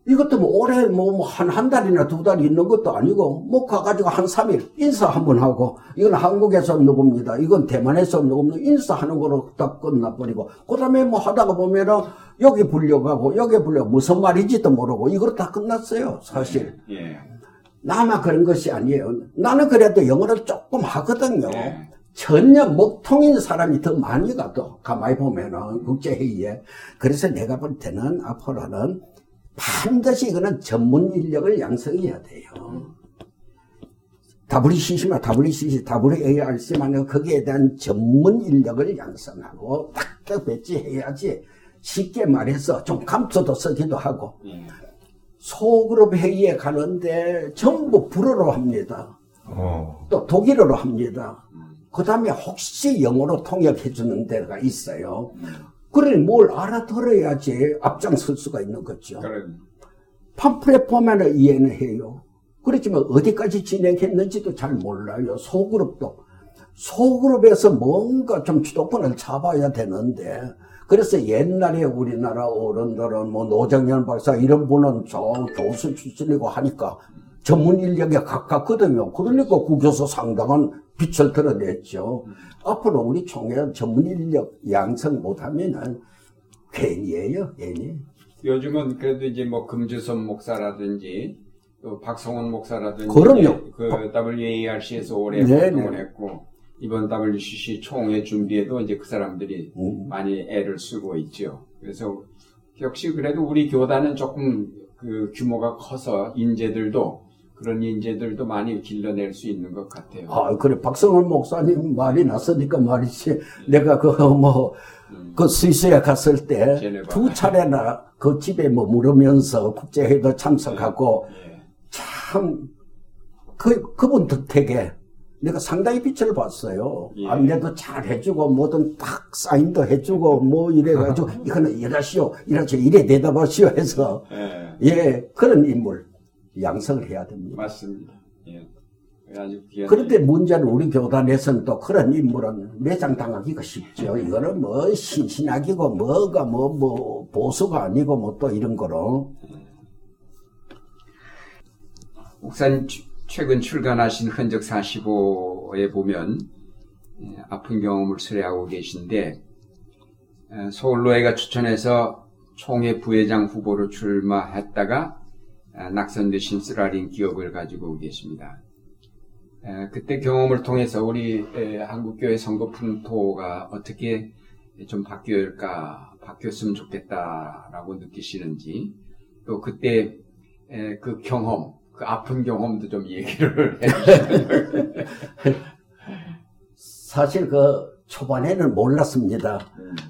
이것도 뭐 올해 뭐한 한 달이나 두 달 있는 것도 아니고 뭐 가가지고 한 3일 인사 한 번 하고 이건 한국에서 누굽니다. 이건 대만에서 누굽니다. 인사하는 거로 딱 끝나버리고 그 다음에 뭐 하다가 보면은 여기 불려가고 여기 불려 무슨 말인지도 모르고 이거로 다 끝났어요. 사실 예. 나만 그런 것이 아니에요. 나는 그래도 영어를 조금 하거든요. 예. 전혀 먹통인 사람이 더 많이 가도 가만히 보면은 국제회의에 그래서 내가 볼 때는 앞으로는 반드시 이거는 전문 인력을 양성해야 돼요. WCC만 WCC, WARC만 거기에 대한 전문 인력을 양성하고 탁탁 배치해야지 쉽게 말해서 좀 감춰도 쓰기도 하고 예. 소그룹 회의에 가는데 전부 불어로 합니다. 어. 또 독일어로 합니다. 그 다음에 혹시 영어로 통역해 주는 데가 있어요. 그래 뭘 알아들어야지 앞장설 수가 있는 거죠. 그럼 팜플렛 보면 이해는 해요. 그렇지만 어디까지 진행했는지도 잘 몰라요. 소그룹도. 소그룹에서 뭔가 좀 주도권을 잡아야 되는데, 그래서 옛날에 우리나라 어른들은 뭐 노정현 박사 이런 분은 저 교수 출신이고 하니까 전문 인력에 가깝거든요. 그러니까 국교서 상당한 빛을 드러냈죠. 앞으로 우리 총회 전문 인력 양성 못하면은 괜히예요, 괜히. 요즘은 그래도 이제 뭐 금주선 목사라든지 또 박성원 목사라든지 그럼요. 그 WARC에서 오래 네네. 활동을 했고 이번 WCC 총회 준비에도 이제 그 사람들이 음. 많이 애를 쓰고 있죠. 그래서 역시 그래도 우리 교단은 조금 그 규모가 커서 인재들도 그런 인재들도 많이 길러낼 수 있는 것 같아요. 아, 그래. 박성원 목사님 말이 났으니까 말이지. 내가 그, 뭐, 그 스위스에 갔을 때. 두 차례나 그 집에 머무르면서 국제회의도 참석하고 예. 참, 그, 그분 덕택에 내가 상당히 빛을 봤어요. 예. 안내도 잘 해주고, 뭐든 딱 사인도 해주고, 뭐 이래가지고, 이거는 이러시오, 이러시오, 이래 대답하시오 해서, 예. 예, 그런 인물 양성을 해야 됩니다. 맞습니다. 예. 귀한 그런데 문제는 우리 교단에서는 또 그런 인물은 매장당하기가 쉽죠. 이거는 뭐 신신학이고 뭐가 뭐, 뭐 보수가 아니고 뭐 또 이런 거로. 목사님 추- 최근 출간하신 흔적 45에 보면 예, 아픈 경험을 수레하고 계신데 에, 서울노회가 추천해서 총회 부회장 후보로 출마했다가 아, 낙선되신 쓰라린 기억을 가지고 계십니다. 에, 그때 경험을 통해서 우리 에, 한국교회 선거 풍토가 어떻게 좀 바뀔까, 바뀌었으면 좋겠다라고 느끼시는지, 또 그때 에, 그 경험, 그 아픈 경험도 좀 얘기를 해주시면. 사실 그 초반에는 몰랐습니다.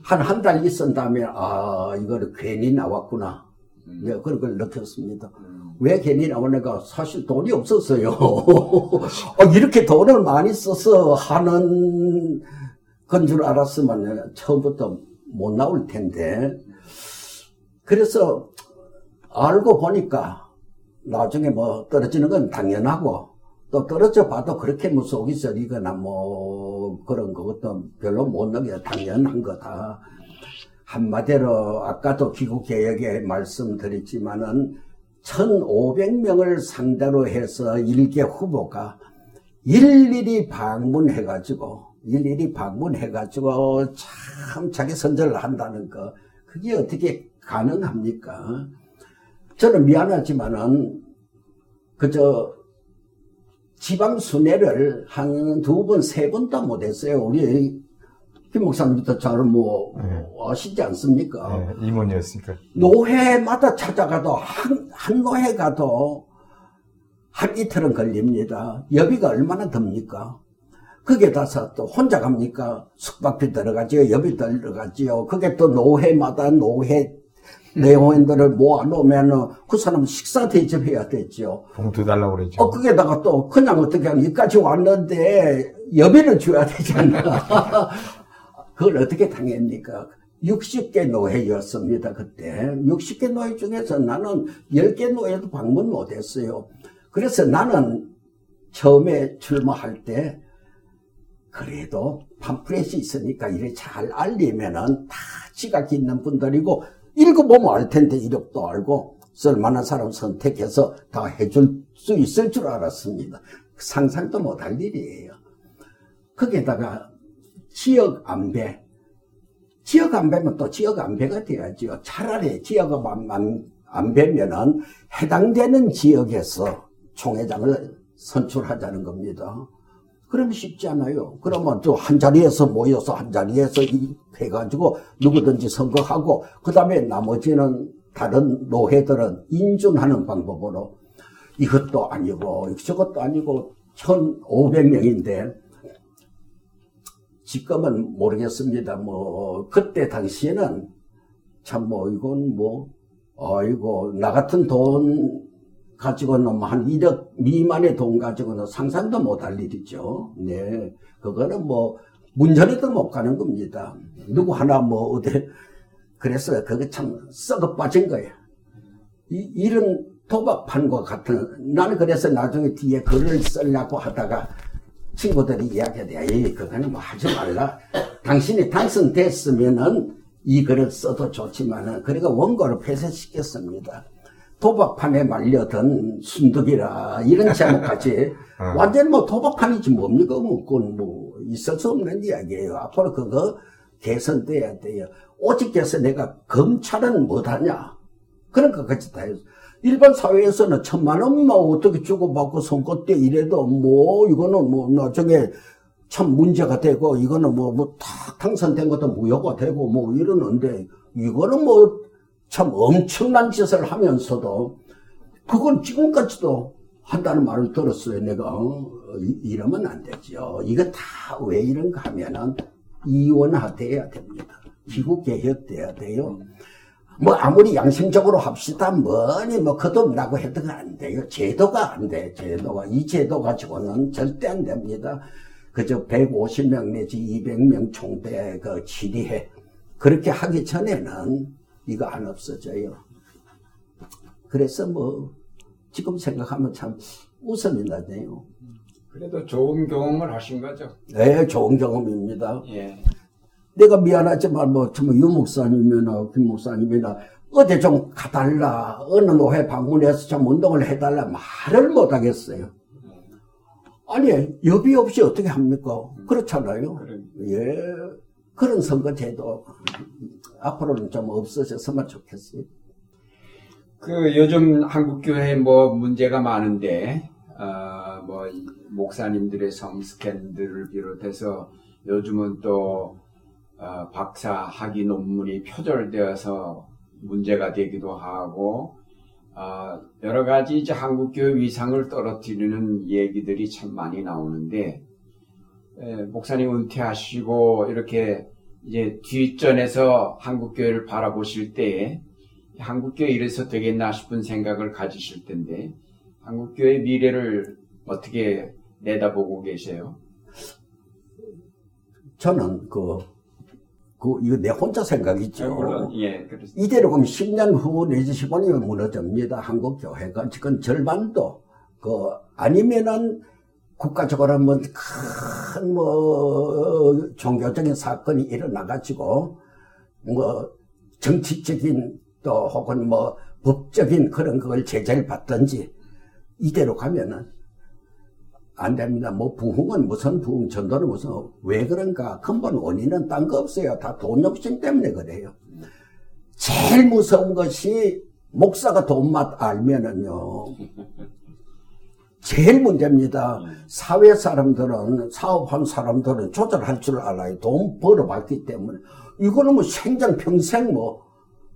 한 한 달 있은 다음에 아 이거를 괜히 나왔구나. 네, 그런 걸 느꼈습니다. 왜 괜히 나왔는가? 사실 돈이 없었어요. 어, 이렇게 돈을 많이 써서 하는 건 줄 알았으면 처음부터 못 나올 텐데. 그래서 알고 보니까 나중에 뭐 떨어지는 건 당연하고 또 떨어져 봐도 그렇게 뭐 속이 썰리거나 뭐 그런 것도 별로 못 느껴 당연한 거다. 한마디로 아까도 기국개혁에 말씀드렸지만은 1,500명을 상대로 해서 일개 후보가 일일이 방문해가지고 일일이 방문해가지고 참 자기 선전을 한다는 거 그게 어떻게 가능합니까? 저는 미안하지만은 그저 지방 순회를 한 두 번, 세 번도 못했어요. 우리 김 목사님부터 잘 뭐 네. 아시지 않습니까? 네, 임원이었으니까. 노회마다 찾아가도 한, 한 노회 가도 한 이틀은 걸립니다. 여비가 얼마나 듭니까? 그게 다서 또 혼자 갑니까? 숙박비 들어가지요. 여비 들어가지요. 그게 또 노회마다 노회 내원들을 모아놓으면 그 사람 식사 대접해야 되죠. 봉투 달라고 그랬죠. 어, 그게다가 또 그냥 어떻게 하면 여기까지 왔는데 여비를 줘야 되잖아. 그걸 어떻게 당합니까? 60개 노회였습니다, 그때. 60개 노회 중에서 나는 10개 노회도 방문 못 했어요. 그래서 나는 처음에 출마할 때 그래도 팜프렛이 있으니까 이래 잘 알리면은 다 지각 있는 분들이고 읽어보면 알 텐데 이력도 알고 쓸만한 사람 선택해서 다 해줄 수 있을 줄 알았습니다. 상상도 못할 일이에요. 거기에다가 지역 안배. 지역 안배면 또 지역 안배가 돼야죠. 차라리 지역 안, 안배면은 해당되는 지역에서 총회장을 선출하자는 겁니다. 그러면 쉽지 않아요. 그러면 또 한 자리에서 모여서 한 자리에서 해가지고 누구든지 선거하고 그 다음에 나머지는 다른 노회들은 인준하는 방법으로 이것도 아니고 저것도 아니고 1,500명인데 지금은 모르겠습니다. 뭐 그때 당시에는 참 뭐 이건 뭐 아이고 나 같은 돈 가지고는 뭐한 1억 미만의 돈 가지고는 상상도 못할 일이죠. 네. 그거는 뭐, 문전에도 못 가는 겁니다. 누구 하나 뭐, 어디, 그래서 그거 참 썩어 빠진 거예요. 이, 이런 도박판과 같은, 나는 그래서 나중에 뒤에 글을 쓰려고 하다가 친구들이 이야기하대. 에이, 그거는 뭐 하지 말라. 당신이 당선됐으면은 이 글을 써도 좋지만은, 그러니까 원고를 폐쇄시켰습니다. 도박판에 말려든 순덕이라 이런 제목까지 어. 완전 뭐 도박판이지 뭡니까 뭐 그건 뭐 있을 수 없는 이야기예요 앞으로 그거 개선돼야 돼요 오직 해서 내가 검찰은 못하냐 그런 것까지 다 해서 일반 사회에서는 천만 원만 어떻게 주고받고 때 이래도 뭐 이거는 뭐 나중에 참 문제가 되고 이거는 뭐뭐다 당선된 것도 무효가 되고 뭐 이러는데 이거는 뭐 참 엄청난 짓을 하면서도 그건 지금까지도 한다는 말을 들었어요. 내가 어, 이러면 안 되죠. 이거 다 왜 이런가 하면은 이원화돼야 됩니다. 기구 개혁돼야 돼요. 뭐 아무리 양심적으로 합시다 뭐니 뭐 거듭나고 해도 안 돼요. 제도가 안 돼. 제도가 이 제도 가지고는 절대 안 됩니다. 그저 150명 내지 200명 총대 그 질의회 그렇게 하기 전에는 이거 안 없어져요. 그래서 뭐 지금 생각하면 참 웃음이 나네요. 그래도 좋은 경험을 하신 거죠. 네, 좋은 경험입니다. 예. 내가 미안하지만 뭐 정말 유 목사님이나 김 목사님이나 어디 좀 가달라 어느 노회 방문해서 좀 운동을 해달라 말을 못 하겠어요. 아니 여비 없이 어떻게 합니까? 그렇잖아요. 그래. 예, 그런 선거제도 앞으로는 좀 없어졌으면 좋겠어요. 그 요즘 한국 교회 뭐 문제가 많은데 어, 뭐 목사님들의 성 스캔들을 비롯해서 요즘은 또 어, 박사 학위 논문이 표절되어서 문제가 되기도 하고 어, 여러 가지 이제 한국 교회 위상을 떨어뜨리는 얘기들이 참 많이 나오는데 에, 목사님 은퇴하시고 이렇게 이제 뒷전에서 한국 교회를 바라보실 때에 한국 교회 이래서 되겠나 싶은 생각을 가지실 텐데 한국 교회 미래를 어떻게 내다보고 계세요? 저는 그, 그, 이거 내 혼자 생각이죠. 물론 예, 그렇습니다. 이대로 그럼 10년 후 내지 15년이면 무너집니다. 한국 교회가 지금 절반도 그 아니면은 국가적으로 뭐큰뭐 뭐 종교적인 사건이 일어나가지고 뭐 정치적인 또 혹은 뭐 법적인 그런 걸 제재를 받든지 이대로 가면은 안 됩니다. 뭐 부흥은 무슨 부흥, 전도는 무슨 왜 그런가? 근본 원인은 딴 거 없어요. 다 돈 욕심 때문에 그래요. 제일 무서운 것이 목사가 돈 맛 알면은요. 제일 문제입니다. 사회 사람들은 사업한 사람들은 조절할 줄 알아요. 돈 벌어봤기 때문에 이거는 뭐 생전 평생 뭐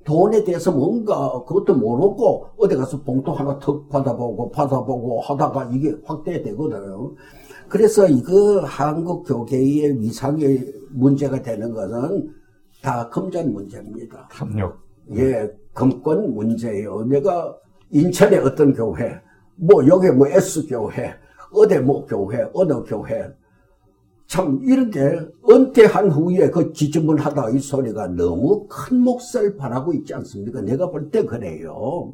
돈에 대해서 뭔가 그것도 모르고 어디 가서 봉투 하나 턱 받아보고 받아보고 하다가 이게 확대되거든요. 그래서 이거 한국 교계의 위상의 문제가 되는 것은 다 금전 문제입니다. 탐욕. 예, 금권 문제예요. 내가 인천의 어떤 교회, 뭐 여기 뭐 S교회, 어디 뭐 교회, 어느 교회, 참 이런데 은퇴한 후에 그 지저분하다 이 소리가 너무 큰 몫을 바라고 있지 않습니까? 내가 볼 때 그래요.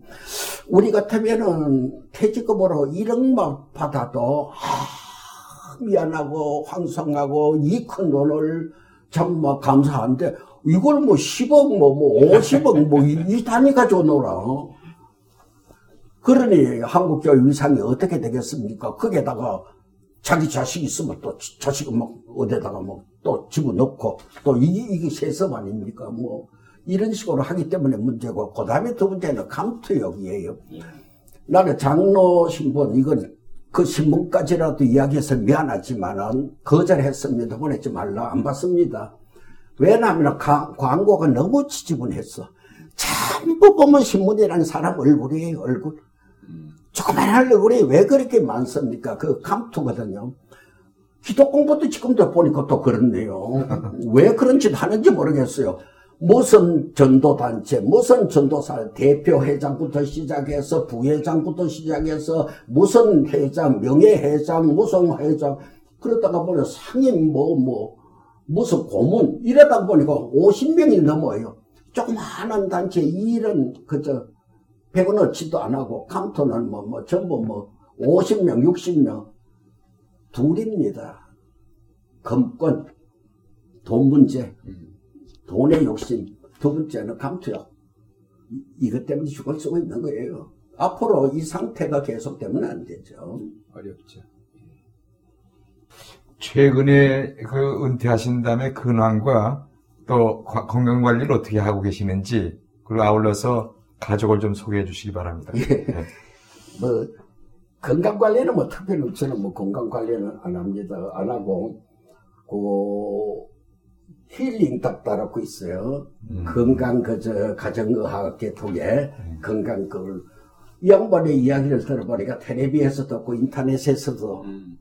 우리 같으면은 퇴직금으로 1억만 받아도 아, 미안하고 황송하고 이 큰 돈을 참 뭐 감사한데 이걸 뭐 10억 뭐, 뭐 50억 뭐이 단위 놀아. 그러니 한국교회 위상이 어떻게 되겠습니까? 거기에다가 자기 자식 있으면 또 자식은 막 어디다가 뭐또 집어넣고 또 이게, 이게 세습 아닙니까? 뭐 이런 식으로 하기 때문에 문제고 그 다음에 두 번째는 감투역이에요. 나는 장로 신분 이건 그 신문까지라도 이야기해서 미안하지만은 거절했습니다. 보내지 말라 안 받습니다. 왜냐하면 광고가 너무 지지분했어. 전부 보면 신문이라는 사람 얼굴이에요 얼굴. 조그만한 얼굴이 왜 그렇게 많습니까? 그 감투거든요. 기독 공부도 지금도 보니까 또 그렇네요. 왜 그런 짓 하는지 모르겠어요. 무슨 전도단체, 무슨 전도사 대표 회장부터 시작해서 부회장부터 시작해서 무슨 회장, 명예회장, 무슨 회장, 그러다가 보면 상임 뭐, 뭐, 무슨 고문, 이러다 보니까 50명이 넘어요. 조그마한 단체 일은 그저 100원 넣지도 안 하고 감토는 뭐, 뭐 전부 뭐 50명, 60명 둘입니다. 금권, 돈 문제, 돈의 욕심. 두 번째는 감투요. 이것 때문에 죽을 수가 있는 거예요. 앞으로 이 상태가 계속되면 안 되죠. 어렵죠. 최근에 그 은퇴하신 다음에 근황과 또 건강 관리를 어떻게 하고 계시는지 그리고 아울러서 가족을 좀 소개해 주시기 바랍니다. 예. 네. 뭐 건강 관리는 뭐 특별히 저는 뭐 건강 관리는 안 합니다. 안 하고 그 힐링 답다라고 있어요. 음. 건강 그저 가정의학 계통에 음. 건강 그걸 이 양반의 이야기를 들어보니까 텔레비에서 듣고 인터넷에서도 음.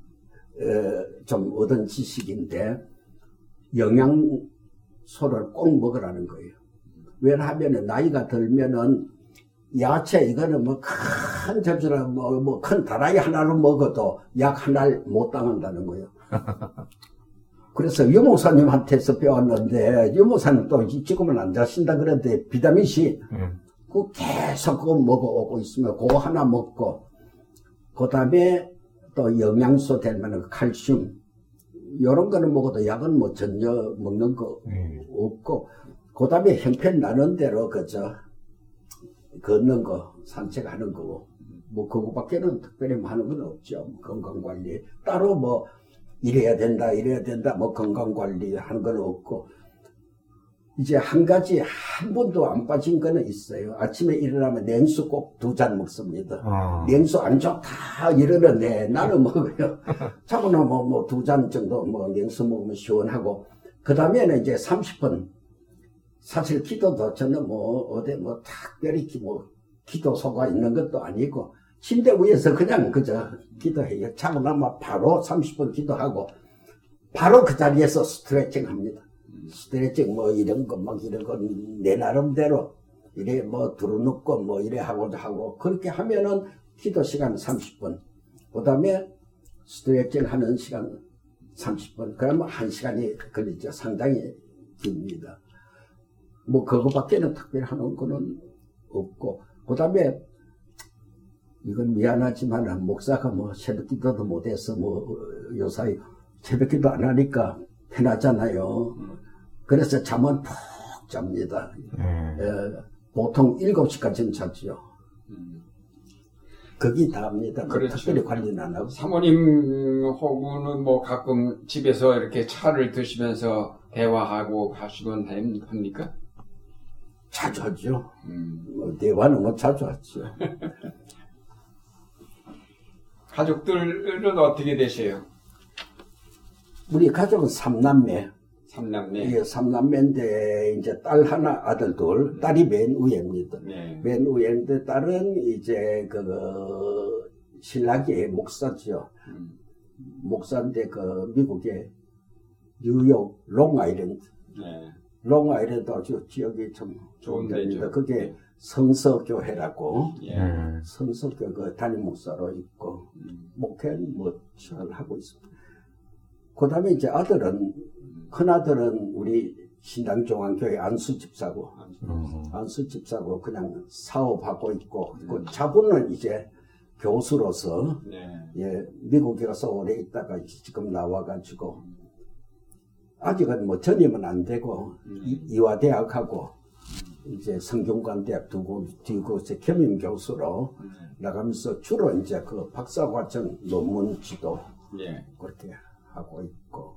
어, 좀 얻은 지식인데 영양소를 꼭 먹으라는 거예요. 왜냐하면 나이가 들면은 야채 이거는 뭐 큰 접시나 뭐뭐 큰 다라이 하나를 먹어도 약 하나를 못 당한다는 거예요. 그래서 유목사님한테서 배웠는데 유목사님 또 지금은 안 자신다 그런데 비타민 C 음. 그 계속 그거 먹어오고 있으면 그거 하나 먹고 그 다음에 또 영양소 될 만한 칼슘 이런 거는 먹어도 약은 뭐 전혀 먹는 거 음. 없고 그 다음에 형편 나는 대로 그저 걷는 거, 산책하는 거고, 뭐 그거밖에는 특별히 하는 건 없죠. 건강관리. 따로 뭐 이래야 된다, 이래야 된다, 뭐 건강관리 하는 건 없고, 이제 한 가지 한 번도 안 빠진 거는 있어요. 아침에 일어나면 냉수 꼭 두 잔 먹습니다. 아. 냉수 안 좋다 이러는데 나는 먹어요. 자고 나면 뭐두 잔 정도 뭐 냉수 먹으면 시원하고 그 다음에는 이제 30분 사실 기도도 저는 뭐 어디 뭐 특별히 뭐 기도소가 있는 것도 아니고 침대 위에서 그냥 그저 기도해요. 자고 나면 바로 30분 기도하고 바로 그 자리에서 스트레칭 합니다. 스트레칭 뭐 이런 거 막 이런 거 내 나름대로 이래 뭐 들어눕고 뭐 이래 하고 하고 그렇게 하면은 기도 시간 30분. 그 다음에 스트레칭 하는 시간 30분. 그러면 1시간이 걸리죠. 상당히 깁니다. 뭐 그거밖에는 특별히 하는 거는 없고 그 다음에 이건 미안하지만 목사가 뭐 새벽기도도 못해서 뭐 요사이 새벽기도 안 하니까 편하잖아요. 그래서 잠은 푹 잡니다. 예. 예, 보통 7시까지는 자죠. 거기 다 합니다. 뭐 그렇죠. 특별히 관리는 안 하고. 사모님하고는 뭐 가끔 집에서 이렇게 차를 드시면서 대화하고 하시곤 함- 합니까? 자주 하죠. 음. 뭐 대화는 뭐 자주 하죠. 가족들은 어떻게 되세요? 우리 가족은 삼남매. 삼남매. 이게 삼남매인데 이제 딸 하나, 아들 둘, 딸이 맨 위입니다. 네. 맨 위인데 딸은 이제 그 신라계 목사죠. 음. 목사인데 그 미국의 뉴욕 롱아일랜드. 네. 롱아일랜드 아주 지역이 좀 좋은 데입니다. 그게 네. 성서교회라고 예. 예. 성서교 그 담임 목사로 있고 음. 목회는 뭐잘 하고 있습니다. 그 다음에 이제 아들은 큰 아들은 우리 신당 종안교회 안수 집사고 음. 안수 집사고 그냥 사업하고 있고 음. 그 자부는 이제 교수로서 네. 예 미국에 가서 오래 있다가 지금 나와가지고 아직은 뭐 전임은 안 되고 음. 이- 이화 대학하고 이제 성균관 대학 두고 뒤고 이제 겸임 교수로 음. 나가면서 주로 이제 그 박사 과정 논문 지도 예. 그렇게 하고 있고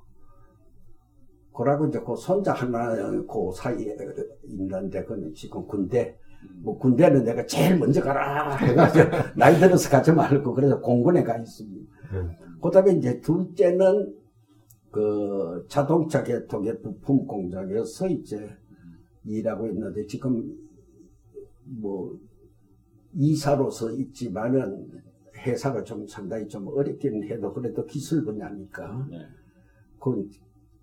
그러고 이제 그 손자 하나 그 사이에 있는데 그는 지금 군대 뭐 군대는 내가 제일 먼저 가라 해가지고 나이 들어서 가지 말고 그래서 공군에 가 있습니다. 그다음에 이제 둘째는 그 자동차 개통의 부품 공장에서 이제 일하고 있는데 지금 뭐 이사로서 있지만은 회사가 좀 상당히 좀 어렵기는 해도 그래도 기술 분야니까 네. 그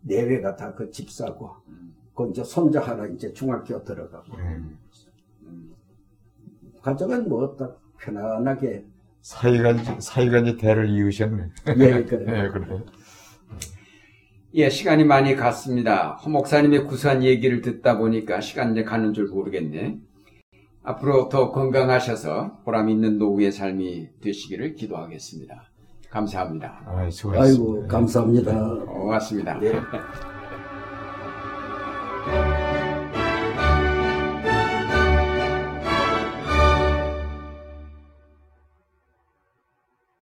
내외가 다 그 집사고 음. 그 이제 손자 하나 이제 중학교 들어가고 음. 가정은 뭐딱 편안하게 사이가 이제 대를 이으셨네. 예 그래 예, 그래. 예, 시간이 많이 갔습니다. 허 목사님의 구수한 얘기를 듣다 보니까 시간 이제 가는 줄 모르겠네. 앞으로 더 건강하셔서 보람 있는 노후의 삶이 되시기를 기도하겠습니다. 감사합니다. 아, 예, 수고하셨습니다. 아이고, 감사합니다. 고맙습니다. 네.